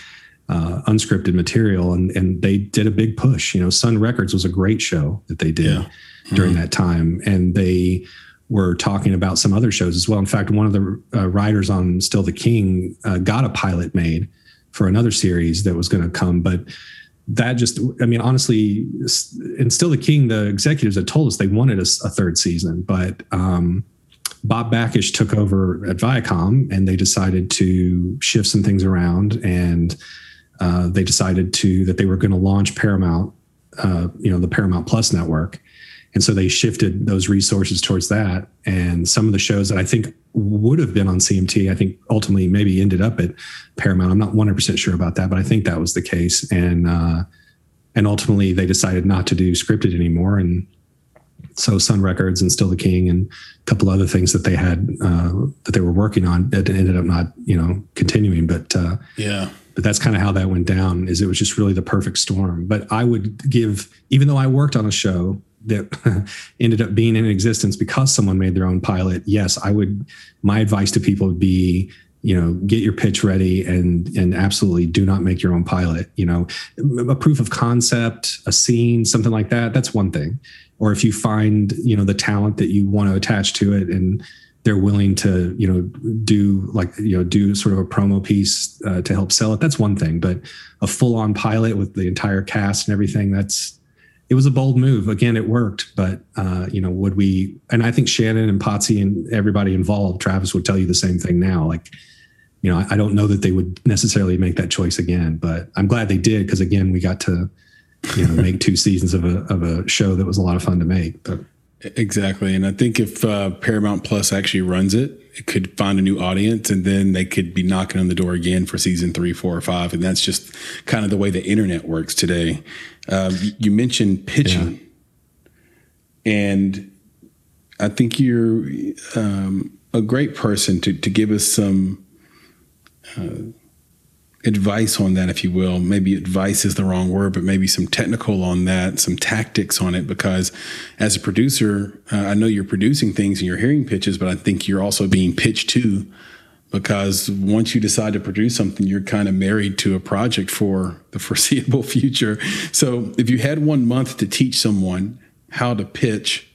Uh, unscripted material and and they did a big push. You know, Sun Records was a great show that they did yeah. mm-hmm. during that time, and they were talking about some other shows as well. In fact, one of the uh, writers on Still the King uh, got a pilot made for another series that was going to come, but that just i mean honestly and still the king the executives had told us they wanted a, a third season but um, bob bakish took over at viacom and they decided to shift some things around and uh, they decided to that they were going to launch paramount uh, you know the paramount plus network and so they shifted those resources towards that. And some of the shows that i think would have been on cmt i think ultimately maybe ended up at paramount. I'm not 100% sure about that but i think that was the case. And uh, and ultimately they decided not to do scripted anymore. And so sun records and still the king and a couple other things that they had uh, that they were working on that ended up not you know continuing. But uh, yeah. but that's kind of how that went down is it was just really the perfect storm. But i would give even though i worked on a show that ended up being in existence because someone made their own pilot yes i would my advice to people would be you know get your pitch ready and and absolutely do not make your own pilot you know. A proof of concept a scene something like that that's one thing. Or if you find you know the talent that you want to attach to it and they're willing to you know do like you know do sort of a promo piece uh, to help sell it that's one thing. But a full on pilot with the entire cast and everything that's it was a bold move. Again, it worked, but uh, you know, would we? And I think Shannon and Potsy and everybody involved, Travis would tell you the same thing now. Like, you know, I, I don't know that they would necessarily make that choice again, but I'm glad they did because again, we got to, you know, make two seasons of a of a show that was a lot of fun to make. But Exactly. And I think if uh, Paramount Plus actually runs it, it could find a new audience and then they could be knocking on the door again for season three, four, or five. And that's just kind of the way the internet works today. Um, you mentioned pitching. Yeah. And I think you're um, a great person to, to give us some uh, advice on that, if you will. Maybe advice is the wrong word, but maybe some technical on that, some tactics on it. Because as a producer, uh, I know you're producing things and you're hearing pitches, but I think you're also being pitched to. Because once you decide to produce something, you're kind of married to a project for the foreseeable future. So, if you had one month to teach someone how to pitch,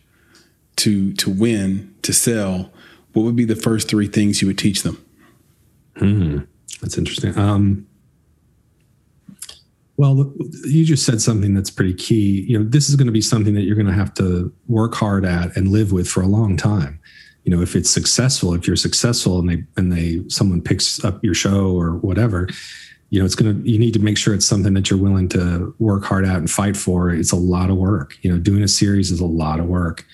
to to win, to sell, what would be the first three things you would teach them? Hmm. That's interesting. Um, well, you just said something that's pretty key. You know, this is going to be something that you're going to have to work hard at and live with for a long time. You know, if it's successful, if you're successful and they and they someone picks up your show or whatever, you know, it's going to you need to make sure it's something that you're willing to work hard at and fight for. It's a lot of work. You know, doing a series is a lot of work.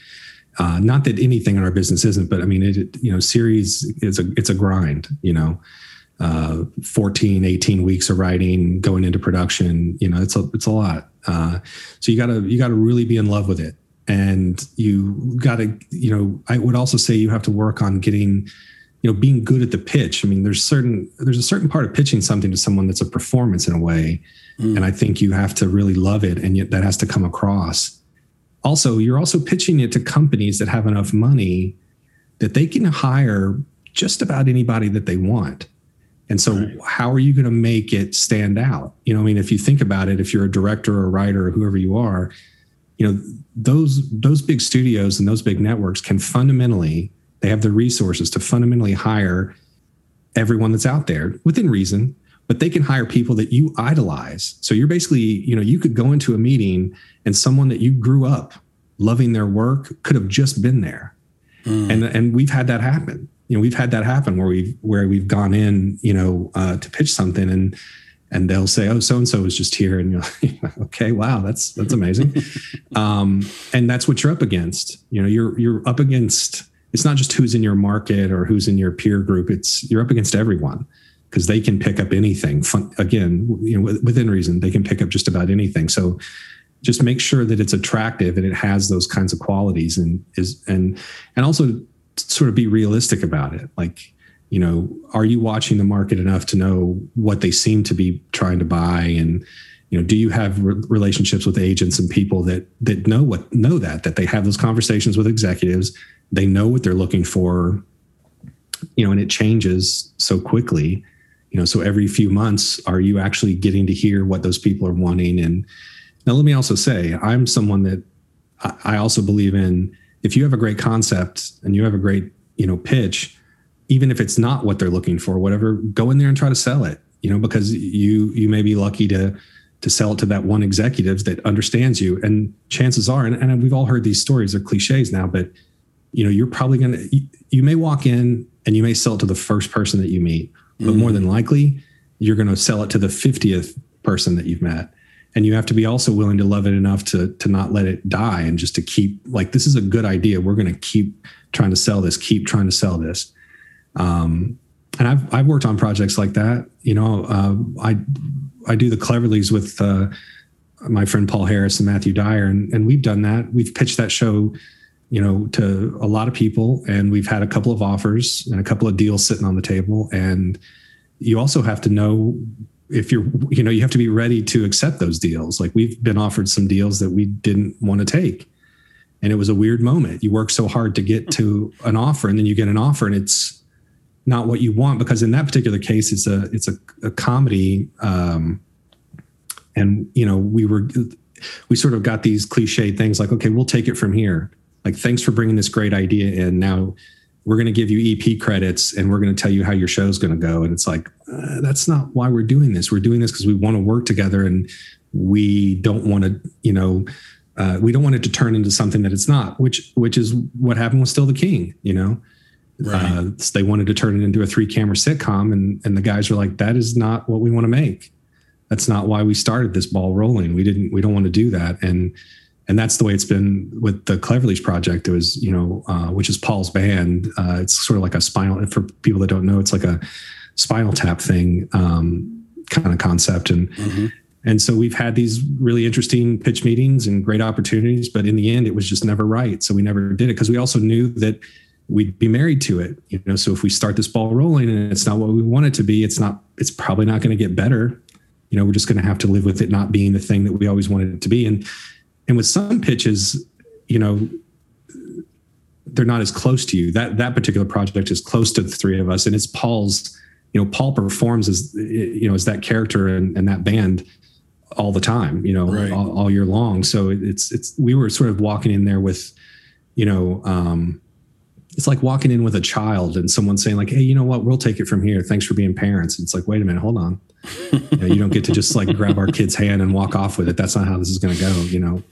Uh, not that anything in our business isn't, but I mean, it, you know, series is a it's a grind. You know, uh, 14, 18 weeks of writing, going into production. You know, it's a it's a lot. Uh, so you gotta you gotta really be in love with it, and you gotta you know I would also say you have to work on getting you know being good at the pitch. I mean, there's certain there's a certain part of pitching something to someone that's a performance in a way, mm. and I think you have to really love it, and yet that has to come across. Also, you're also pitching it to companies that have enough money that they can hire just about anybody that they want and so, right. how are you going to make it stand out? You know, I mean, if you think about it, if you're a director or a writer or whoever you are, you know, those those big studios and those big networks can fundamentally they have the resources to fundamentally hire everyone that's out there within reason, but they can hire people that you idolize. So you're basically, you know, you could go into a meeting and someone that you grew up loving their work could have just been there. Mm. And and we've had that happen you know we've had that happen where we've where we've gone in you know uh, to pitch something and and they'll say oh so and so was just here. And you're like okay wow that's that's amazing. Um, and that's what you're up against. You know you're you're up against it's not just who's in your market or who's in your peer group it's you're up against everyone because they can pick up anything. Fun, again you know within reason they can pick up just about anything. So just make sure that it's attractive and it has those kinds of qualities and is and and also sort of be realistic about it. Like, you know, are you watching the market enough to know what they seem to be trying to buy and you know do you have re- relationships with agents and people that that know what know that that they have those conversations with executives they know what they're looking for you know and it changes so quickly you know so every few months are you actually getting to hear what those people are wanting and now let me also say i'm someone that i also believe in if you have a great concept and you have a great you know pitch even if it's not what they're looking for whatever go in there and try to sell it you know because you you may be lucky to to sell it to that one executive that understands you and chances are and, and we've all heard these stories they're cliches now but you know you're probably going to you, you, may walk in and you may sell it to the first person that you meet but mm-hmm. more than likely you're going to sell it to the 50th person that you've met and you have to be also willing to love it enough to to not let it die and just to keep like this is a good idea. We're going to keep trying to sell this keep trying to sell this. Um, and I've I've worked on projects like that you know uh, I I do the Cleverlys with uh, my friend Paul Harris and Matthew Dyer and and we've done that. We've pitched that show you know to a lot of people and we've had a couple of offers and a couple of deals sitting on the table. And you also have to know if you're you know you have to be ready to accept those deals. Like we've been offered some deals that we didn't want to take. And it was a weird moment. You work so hard to get to an offer and then you get an offer and it's not what you want because in that particular case it's a it's a, a comedy um, and you know we were we sort of got these cliche things like okay we'll take it from here. Like thanks for bringing this great idea in. Now we're going to give you EP credits and we're going to tell you how your show's going to go. And it's like, uh, that's not why we're doing this. We're doing this because we want to work together and we don't want to, you know, uh, we don't want it to turn into something that it's not, which which is what happened with Still the King, you know. Right. Uh, they wanted to turn it into a three camera sitcom, and and the guys were like, "That is not what we want to make. That's not why we started this ball rolling. We didn't. We don't want to do that." And and that's the way it's been with the Cleverleaf project. It was, you know, uh, which is Paul's band. Uh, it's sort of like a spinal. For people that don't know, it's like a spinal tap thing um, kind of concept, and mm-hmm. and so we've had these really interesting pitch meetings and great opportunities, but in the end, it was just never right. So we never did it because we also knew that we'd be married to it. You know, so if we start this ball rolling and it's not what we want it to be, it's not. It's probably not going to get better. You know, we're just going to have to live with it not being the thing that we always wanted it to be, and and with some pitches, you know, they're not as close to you. That that particular project is close to the three of us, and it's Paul's. You know, Paul performs as you know as that character and, and that band all the time. You know, right. all, all, year long. So it's it's we were sort of walking in there with, you know, um, it's like walking in with a child and someone saying like, "Hey, you know what? We'll take it from here. Thanks for being parents." it's like, wait a minute, hold on you, know, you, don't get to just like grab our kid's hand and walk off with it. That's not how this is going to go, you know.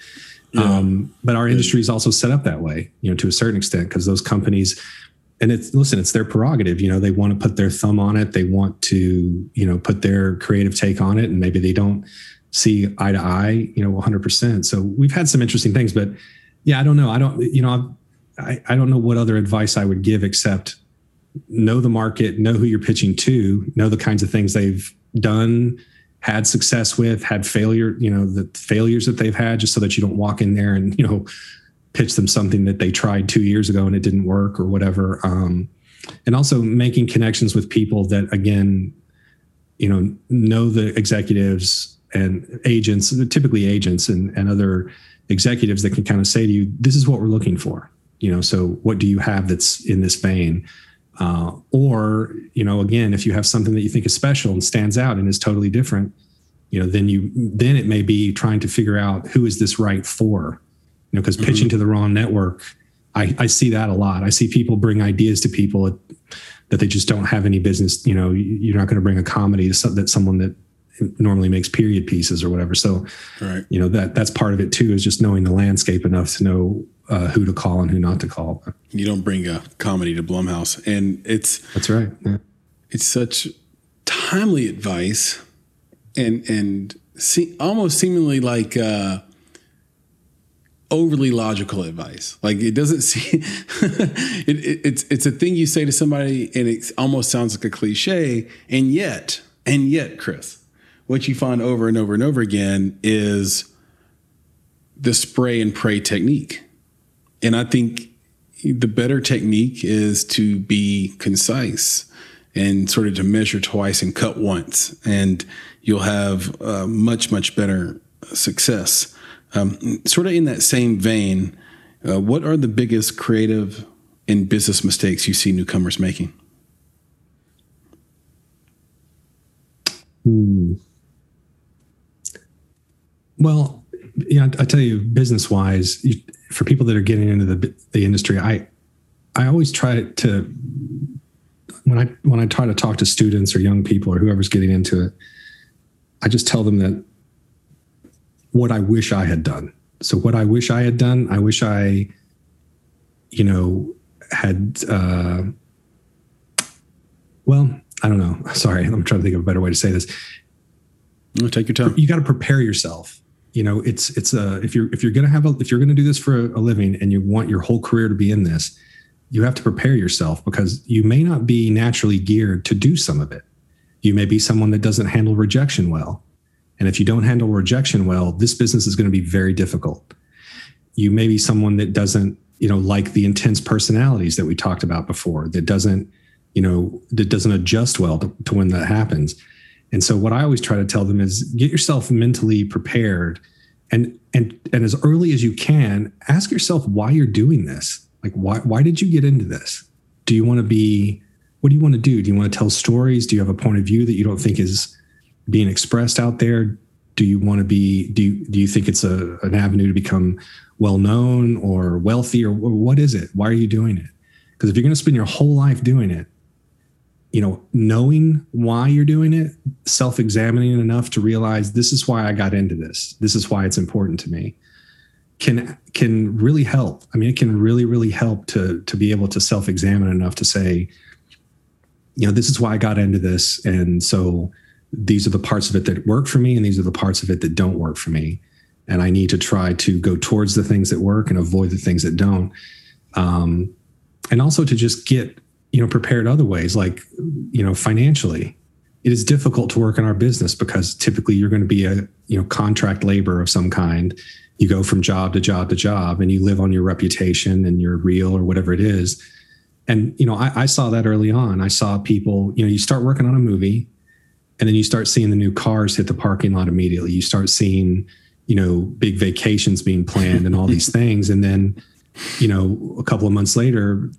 Yeah. Um, but our industry is also set up that way, you know, to a certain extent, because those companies, and it's listen, it's their prerogative. You know, they want to put their thumb on it. They want to, you know, put their creative take on it, and maybe they don't see eye to eye, you know, 100. percent So we've had some interesting things, but yeah, I don't know. I don't, you know, I, I don't know what other advice I would give except know the market, know who you're pitching to, know the kinds of things they've done, had success with, had failure, you know, the failures that they've had, just so that you don't walk in there and, you know, pitch them something that they tried two years ago and it didn't work or whatever. Um, and also making connections with people that, again, you know, know the executives and agents, typically agents and, and other executives that can kind of say to you, this is what we're looking for. You know, so what do you have that's in this vein? Uh, or, you know, again, if you have something that you think is special and stands out and is totally different, you know, then you then it may be trying to figure out who is this right for, you know, because mm-hmm. pitching to the wrong network, I, I see that a lot. I see people bring ideas to people that they just don't have any business. You know, you're not going to bring a comedy to that someone that normally makes period pieces or whatever. So, right. you know, that that's part of it too, is just knowing the landscape enough to know uh, who to call and who not to call. You don't bring a comedy to Blumhouse, and it's that's right. Yeah. It's such timely advice, and and see, almost seemingly like uh, overly logical advice. Like it doesn't seem it, it, it's it's a thing you say to somebody, and it almost sounds like a cliche, and yet and yet, Chris, what you find over and over and over again is the spray and pray technique and I think the better technique is to be concise and sort of to measure twice and cut once, and you'll have uh, much, much better success. Um, sort of in that same vein, uh, what are the biggest creative and business mistakes you see newcomers making? Hmm. Well, yeah, I tell you, business wise, for people that are getting into the the industry, I I always try to when I when I try to talk to students or young people or whoever's getting into it, I just tell them that what I wish I had done. So what I wish I had done, I wish I, you know, had. Uh, well, I don't know. Sorry, I'm trying to think of a better way to say this. take your time. You got to prepare yourself you know it's it's a if you're if you're gonna have a if you're gonna do this for a, living and you want your whole career to be in this you have to prepare yourself because you may not be naturally geared to do some of it. You may be someone that doesn't handle rejection well. And if you don't handle rejection well this business is going to be very difficult. You may be someone that doesn't you know like the intense personalities that we talked about before that doesn't you know that doesn't adjust well to, to when that happens and so what I always try to tell them is get yourself mentally prepared and and and as early as you can, ask yourself why you're doing this. Like why why did you get into this? Do you want to be what do you want to do? Do you want to tell stories? Do you have a point of view that you don't think is being expressed out there? Do you want to be do you, do you think it's a an avenue to become well known or wealthy or what is it? Why are you doing it? Because if you're going to spend your whole life doing it, you know, knowing why you're doing it, self examining enough to realize this is why I got into this. This is why it's important to me. Can can really help. I mean, it can really really help to to be able to self examine enough to say, you know, this is why I got into this, and so these are the parts of it that work for me, and these are the parts of it that don't work for me. and I need to try to go towards the things that work and avoid the things that don't. Um, and also to just get you know prepared other ways, like you know financially. It is difficult to work in our business because typically you're going to be a you know contract labor of some kind. You go from job to job to job, and you live on your reputation and your reel or whatever it is. And you know, I, I saw that early on. I saw people. You know, you start working on a movie, and then you start seeing the new cars hit the parking lot immediately. You start seeing you know big vacations being planned and all these things and then you know a couple of months later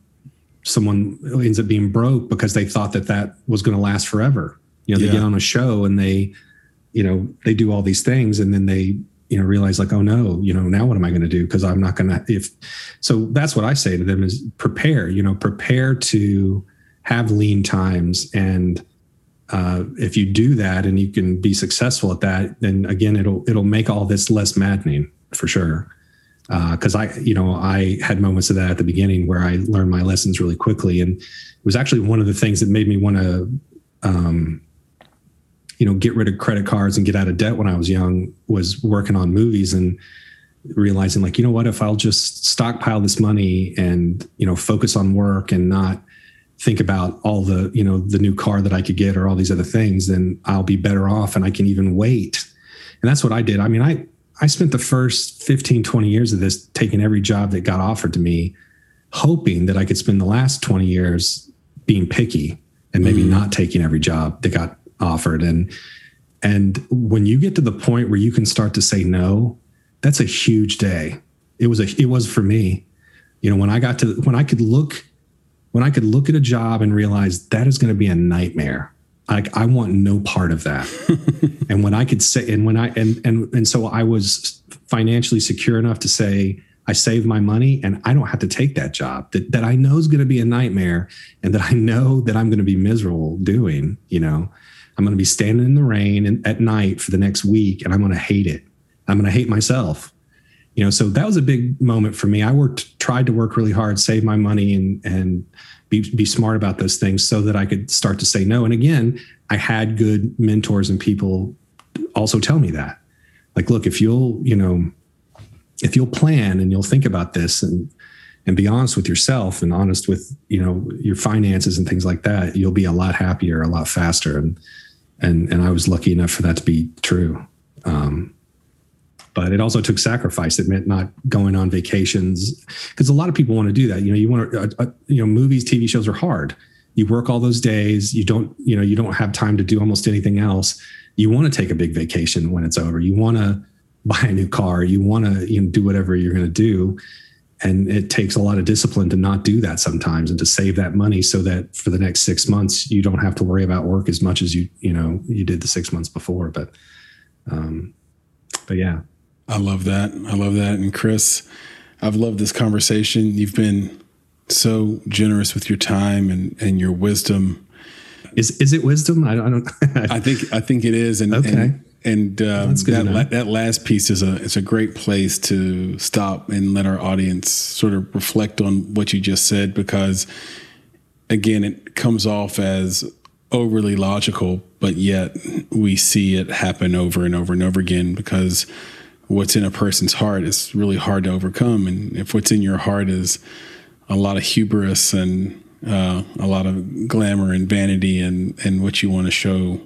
someone ends up being broke because they thought that that was going to last forever you know they yeah. get on a show and they you know they do all these things and then they you know realize like oh no you know now what am i going to do because i'm not going to if so that's what i say to them is prepare you know prepare to have lean times and uh, if you do that and you can be successful at that, then again, it'll it'll make all this less maddening for sure. Because uh, I, you know, I had moments of that at the beginning where I learned my lessons really quickly, and it was actually one of the things that made me want to, um, you know, get rid of credit cards and get out of debt when I was young. Was working on movies and realizing like, you know what, if I'll just stockpile this money and you know focus on work and not think about all the you know the new car that i could get or all these other things then i'll be better off and i can even wait. And that's what i did. I mean i i spent the first 15 20 years of this taking every job that got offered to me hoping that i could spend the last 20 years being picky and maybe mm. not taking every job that got offered and and when you get to the point where you can start to say no that's a huge day it was a it was for me you know when i got to when i could look when I could look at a job and realize that is going to be a nightmare. Like I want no part of that. and when I could say, and when I, and, and, and so I was financially secure enough to say, I save my money and I don't have to take that job that, that I know is going to be a nightmare and that I know that I'm going to be miserable doing, you know, I'm going to be standing in the rain and at night for the next week and I'm going to hate it. I'm going to hate myself you know so that was a big moment for me i worked tried to work really hard save my money and and be, be smart about those things so that i could start to say no. And again i had good mentors and people also tell me that. Like look if you'll you know if you'll plan and you'll think about this and and be honest with yourself and honest with you know your finances and things like that you'll be a lot happier a lot faster. And and and i was lucky enough for that to be true. Um, but it also took sacrifice. It meant not going on vacations because a lot of people want to do that. You know, you want to, uh, uh, you know, movies, TV shows are hard. You work all those days. You don't, you know, you don't have time to do almost anything else. You want to take a big vacation when it's over. You want to buy a new car. You want to, you know, do whatever you're going to do. And it takes a lot of discipline to not do that sometimes and to save that money so that for the next six months you don't have to worry about work as much as you, you know, you did the six months before. But, um, but yeah, I love that. I love that. And Chris, I've loved this conversation. You've been so generous with your time and, and your wisdom. Is is it wisdom? I don't. I think I think it is. And okay. And, and um, that la- that last piece is a it's a great place to stop and let our audience sort of reflect on what you just said because again it comes off as overly logical but yet we see it happen over and over and over again because what's in a person's heart is really hard to overcome. And if what's in your heart is a lot of hubris and uh, a lot of glamour and vanity and, and what you want to show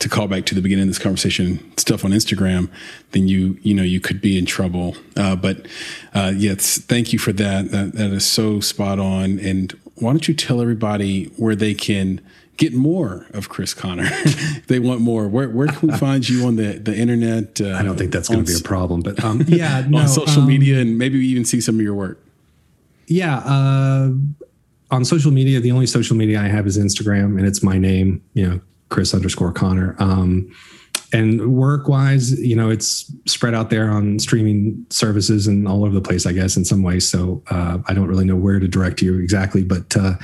to call back to the beginning of this conversation stuff on Instagram, then you you know you could be in trouble. Uh, but uh, yes, thank you for that. that. That is so spot on. And why don't you tell everybody where they can get more of Chris Connor. they want more. Where where can we find you on the the internet? Uh, I don't think that's going to be a problem, but um, yeah, no, on social um, media and maybe we even see some of your work. Yeah, uh, on social media, the only social media I have is Instagram, and it's my name. You know, Chris underscore Connor. Um, and work wise, you know, it's spread out there on streaming services and all over the place, I guess, in some ways. So uh, I don't really know where to direct you exactly, but uh,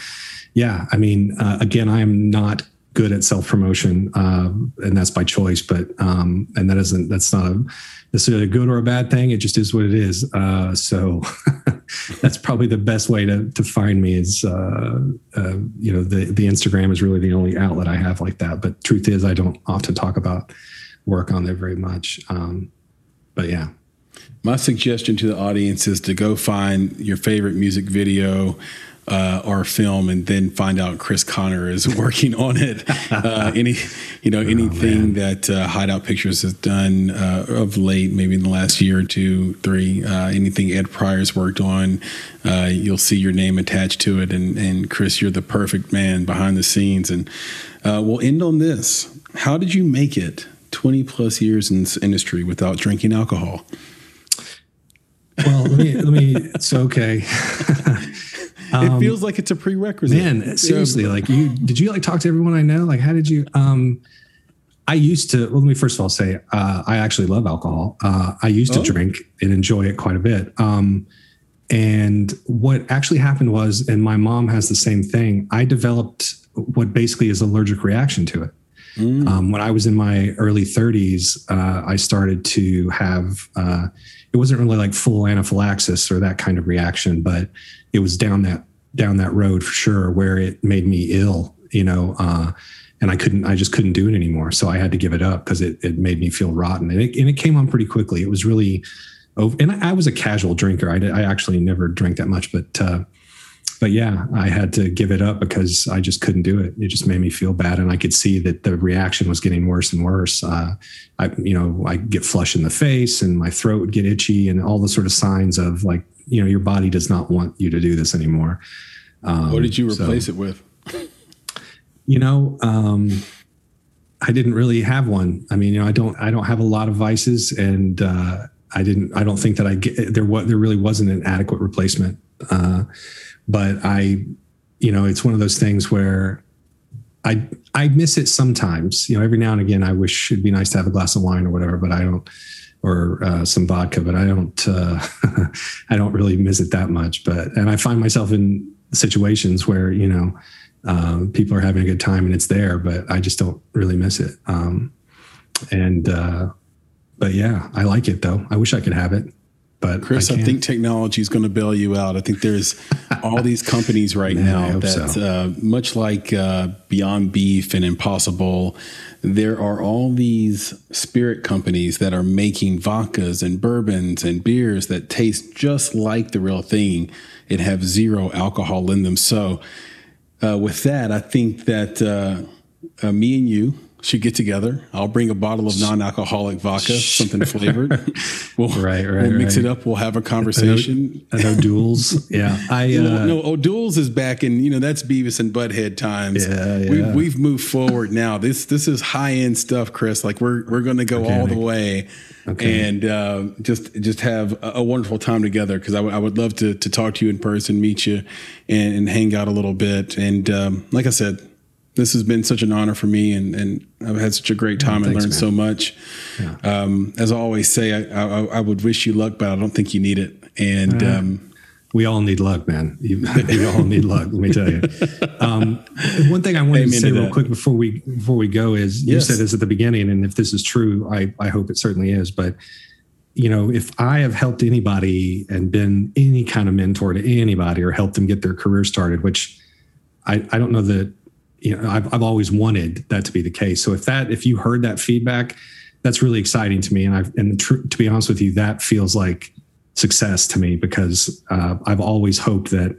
yeah, I mean, uh, again, I am not good at self promotion, uh, and that's by choice. But um, and that isn't that's not a, necessarily a good or a bad thing. It just is what it is. Uh, so that's probably the best way to to find me is uh, uh, you know the the Instagram is really the only outlet I have like that. But truth is, I don't often talk about work on there very much. Um, but yeah. My suggestion to the audience is to go find your favorite music video uh, or film, and then find out Chris Connor is working on it. Uh, any, you know, anything oh, that uh, Hideout Pictures has done uh, of late, maybe in the last year or two, three, uh, anything Ed Pryor's worked on, uh, you'll see your name attached to it. And, and Chris, you're the perfect man behind the scenes. And we'll end on this. How did you make it 20 plus years in this industry without drinking alcohol? Well, let me, let me, it's okay. Um, it feels like it's a prerequisite. Man, seriously, yeah. like you did you like talk to everyone I know? Like how did you um I used to well let me first of all say uh, I actually love alcohol. Uh, I used to oh. drink and enjoy it quite a bit. Um, and what actually happened was, and my mom has the same thing, I developed what basically is allergic reaction to it. Mm. Um, when I was in my early 30s, uh, I started to have, uh, it wasn't really like full anaphylaxis or that kind of reaction, but it was down that down that road for sure where it made me ill you know uh, and i couldn't i just couldn't do it anymore. So i had to give it up because it, it made me feel rotten. And it, and it came on pretty quickly. It was really over, and i was a casual drinker. I, did, I actually never drank that much but uh, but yeah i had to give it up because i just couldn't do it. It just made me feel bad. And i could see that the reaction was getting worse and worse. Uh, i you know i get flush in the face and my throat would get itchy and all the sort of signs of like you know your body does not want you to do this anymore. Um, what did you replace so, it with? You know, um, I didn't really have one. I mean, you know, I don't I don't have a lot of vices, and uh, I didn't. I don't think that I get there. What there really wasn't an adequate replacement. Uh, but I, you know, it's one of those things where I I miss it sometimes. You know, every now and again, I wish it'd be nice to have a glass of wine or whatever, but I don't or uh, some vodka, but I don't uh, I don't really miss it that much. But and I find myself in situations where you know um, people are having a good time and it's there, but I just don't really miss it. Um, and uh, but yeah, I like it though. I wish I could have it. But Chris, I, I think technology is going to bail you out. I think there's all these companies right Man, now that, so. uh, much like uh, Beyond Beef and Impossible, there are all these spirit companies that are making vodkas and bourbons and beers that taste just like the real thing and have zero alcohol in them. So, uh, with that, I think that uh, uh, me and you should get together. I'll bring a bottle of non-alcoholic vodka, something flavored. We'll, right, right, we'll mix right. it up. We'll have a conversation. I know, duels. Yeah, I uh, no, O'Doul's is back in. You know, that's Beavis and Butthead times. Yeah, yeah. We've, we've moved forward now. This this is high end stuff, Chris. Like we're we're going to go Organic. all the way. Okay. And uh, just just have a, a wonderful time together because I, w- I would love to to talk to you in person, meet you, and, and hang out a little bit. And um, like I said, this has been such an honor for me, and, and I've had such a great time oh, and learned man. so much. Yeah. Um, as I always say, I, I, I, would wish you luck, but I don't think you need it. And uh, um, we all need luck, man. You, we all need luck. Let me tell you. Um, one thing I wanted Amen to say to real quick before we before we go is yes. you said this at the beginning, and if this is true, I I hope it certainly is. But you know, if I have helped anybody and been any kind of mentor to anybody or helped them get their career started, which I, I don't know that you know I've, I've always wanted that to be the case. So if that if you heard that feedback that's really exciting to me. And i've and tr- to be honest with you that feels like success to me because uh, i've always hoped that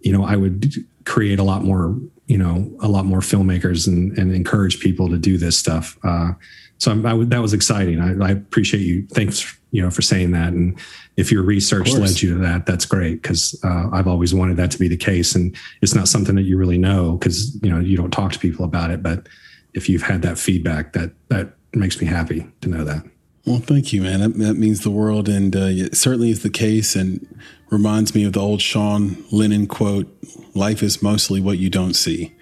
you know i would create a lot more you know a lot more filmmakers and, and encourage people to do this stuff. Uh, so that was exciting. I, I appreciate you. Thanks you know for saying that. And if your research led you to that that's great because uh, i've always wanted that to be the case. And it's not something that you really know because you know you don't talk to people about it. But if you've had that feedback that that makes me happy to know that. Well thank you man. That, that means the world. And uh, it certainly is the case and reminds me of the old sean lennon quote life is mostly what you don't see.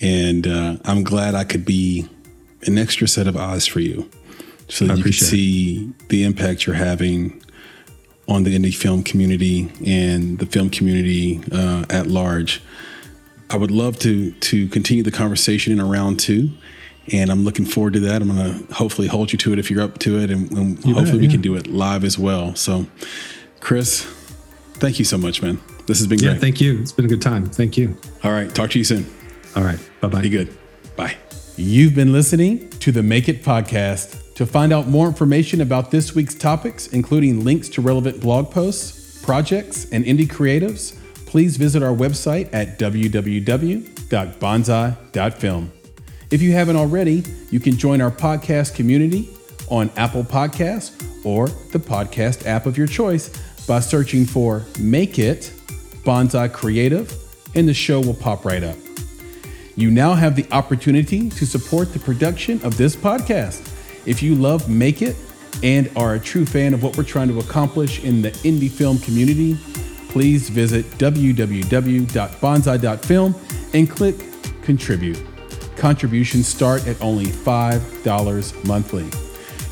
And uh, i'm glad i could be an extra set of eyes for you so that you can see it. the impact you're having on the indie film community and the film community uh, at large. I would love to to continue the conversation in a round two, and I'm looking forward to that. I'm going to hopefully hold you to it if you're up to it, and, and hopefully bet, yeah. we can do it live as well. So, Chris, thank you so much, man. This has been great. Yeah, thank you. It's been a good time. Thank you. All right, talk to you soon. All right, bye bye. Be good. Bye. You've been listening to the Make It Podcast To find out more information about this week's topics, including links to relevant blog posts, projects, and indie creatives, please visit our website at www.bonsai.film. If you haven't already, you can join our podcast community on Apple Podcasts or the podcast app of your choice by searching for Make It Bonsai Creative, and the show will pop right up. You now have the opportunity to support the production of this podcast. If you love Make It and are a true fan of what we're trying to accomplish in the indie film community, please visit www.bonsai.film and click Contribute. Contributions start at only $5 monthly.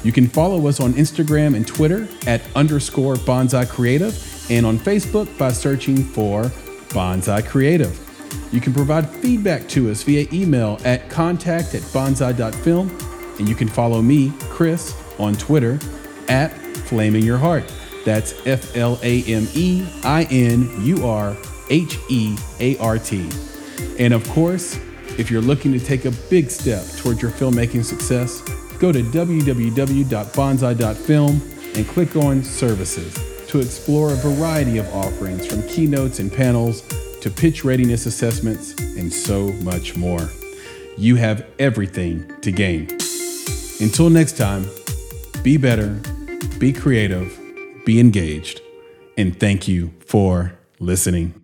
You can follow us on Instagram and Twitter at underscore bonsai creative and on Facebook by searching for Bonsai Creative. You can provide feedback to us via email at contact at bonsai.film and you can follow me, Chris, on Twitter at Flaming Your Heart. That's F L A M E I N U R H E A R T. And of course, if you're looking to take a big step towards your filmmaking success, go to www.bonsai.film and click on Services to explore a variety of offerings from keynotes and panels to pitch readiness assessments and so much more. You have everything to gain. Until next time, be better, be creative, be engaged, and thank you for listening.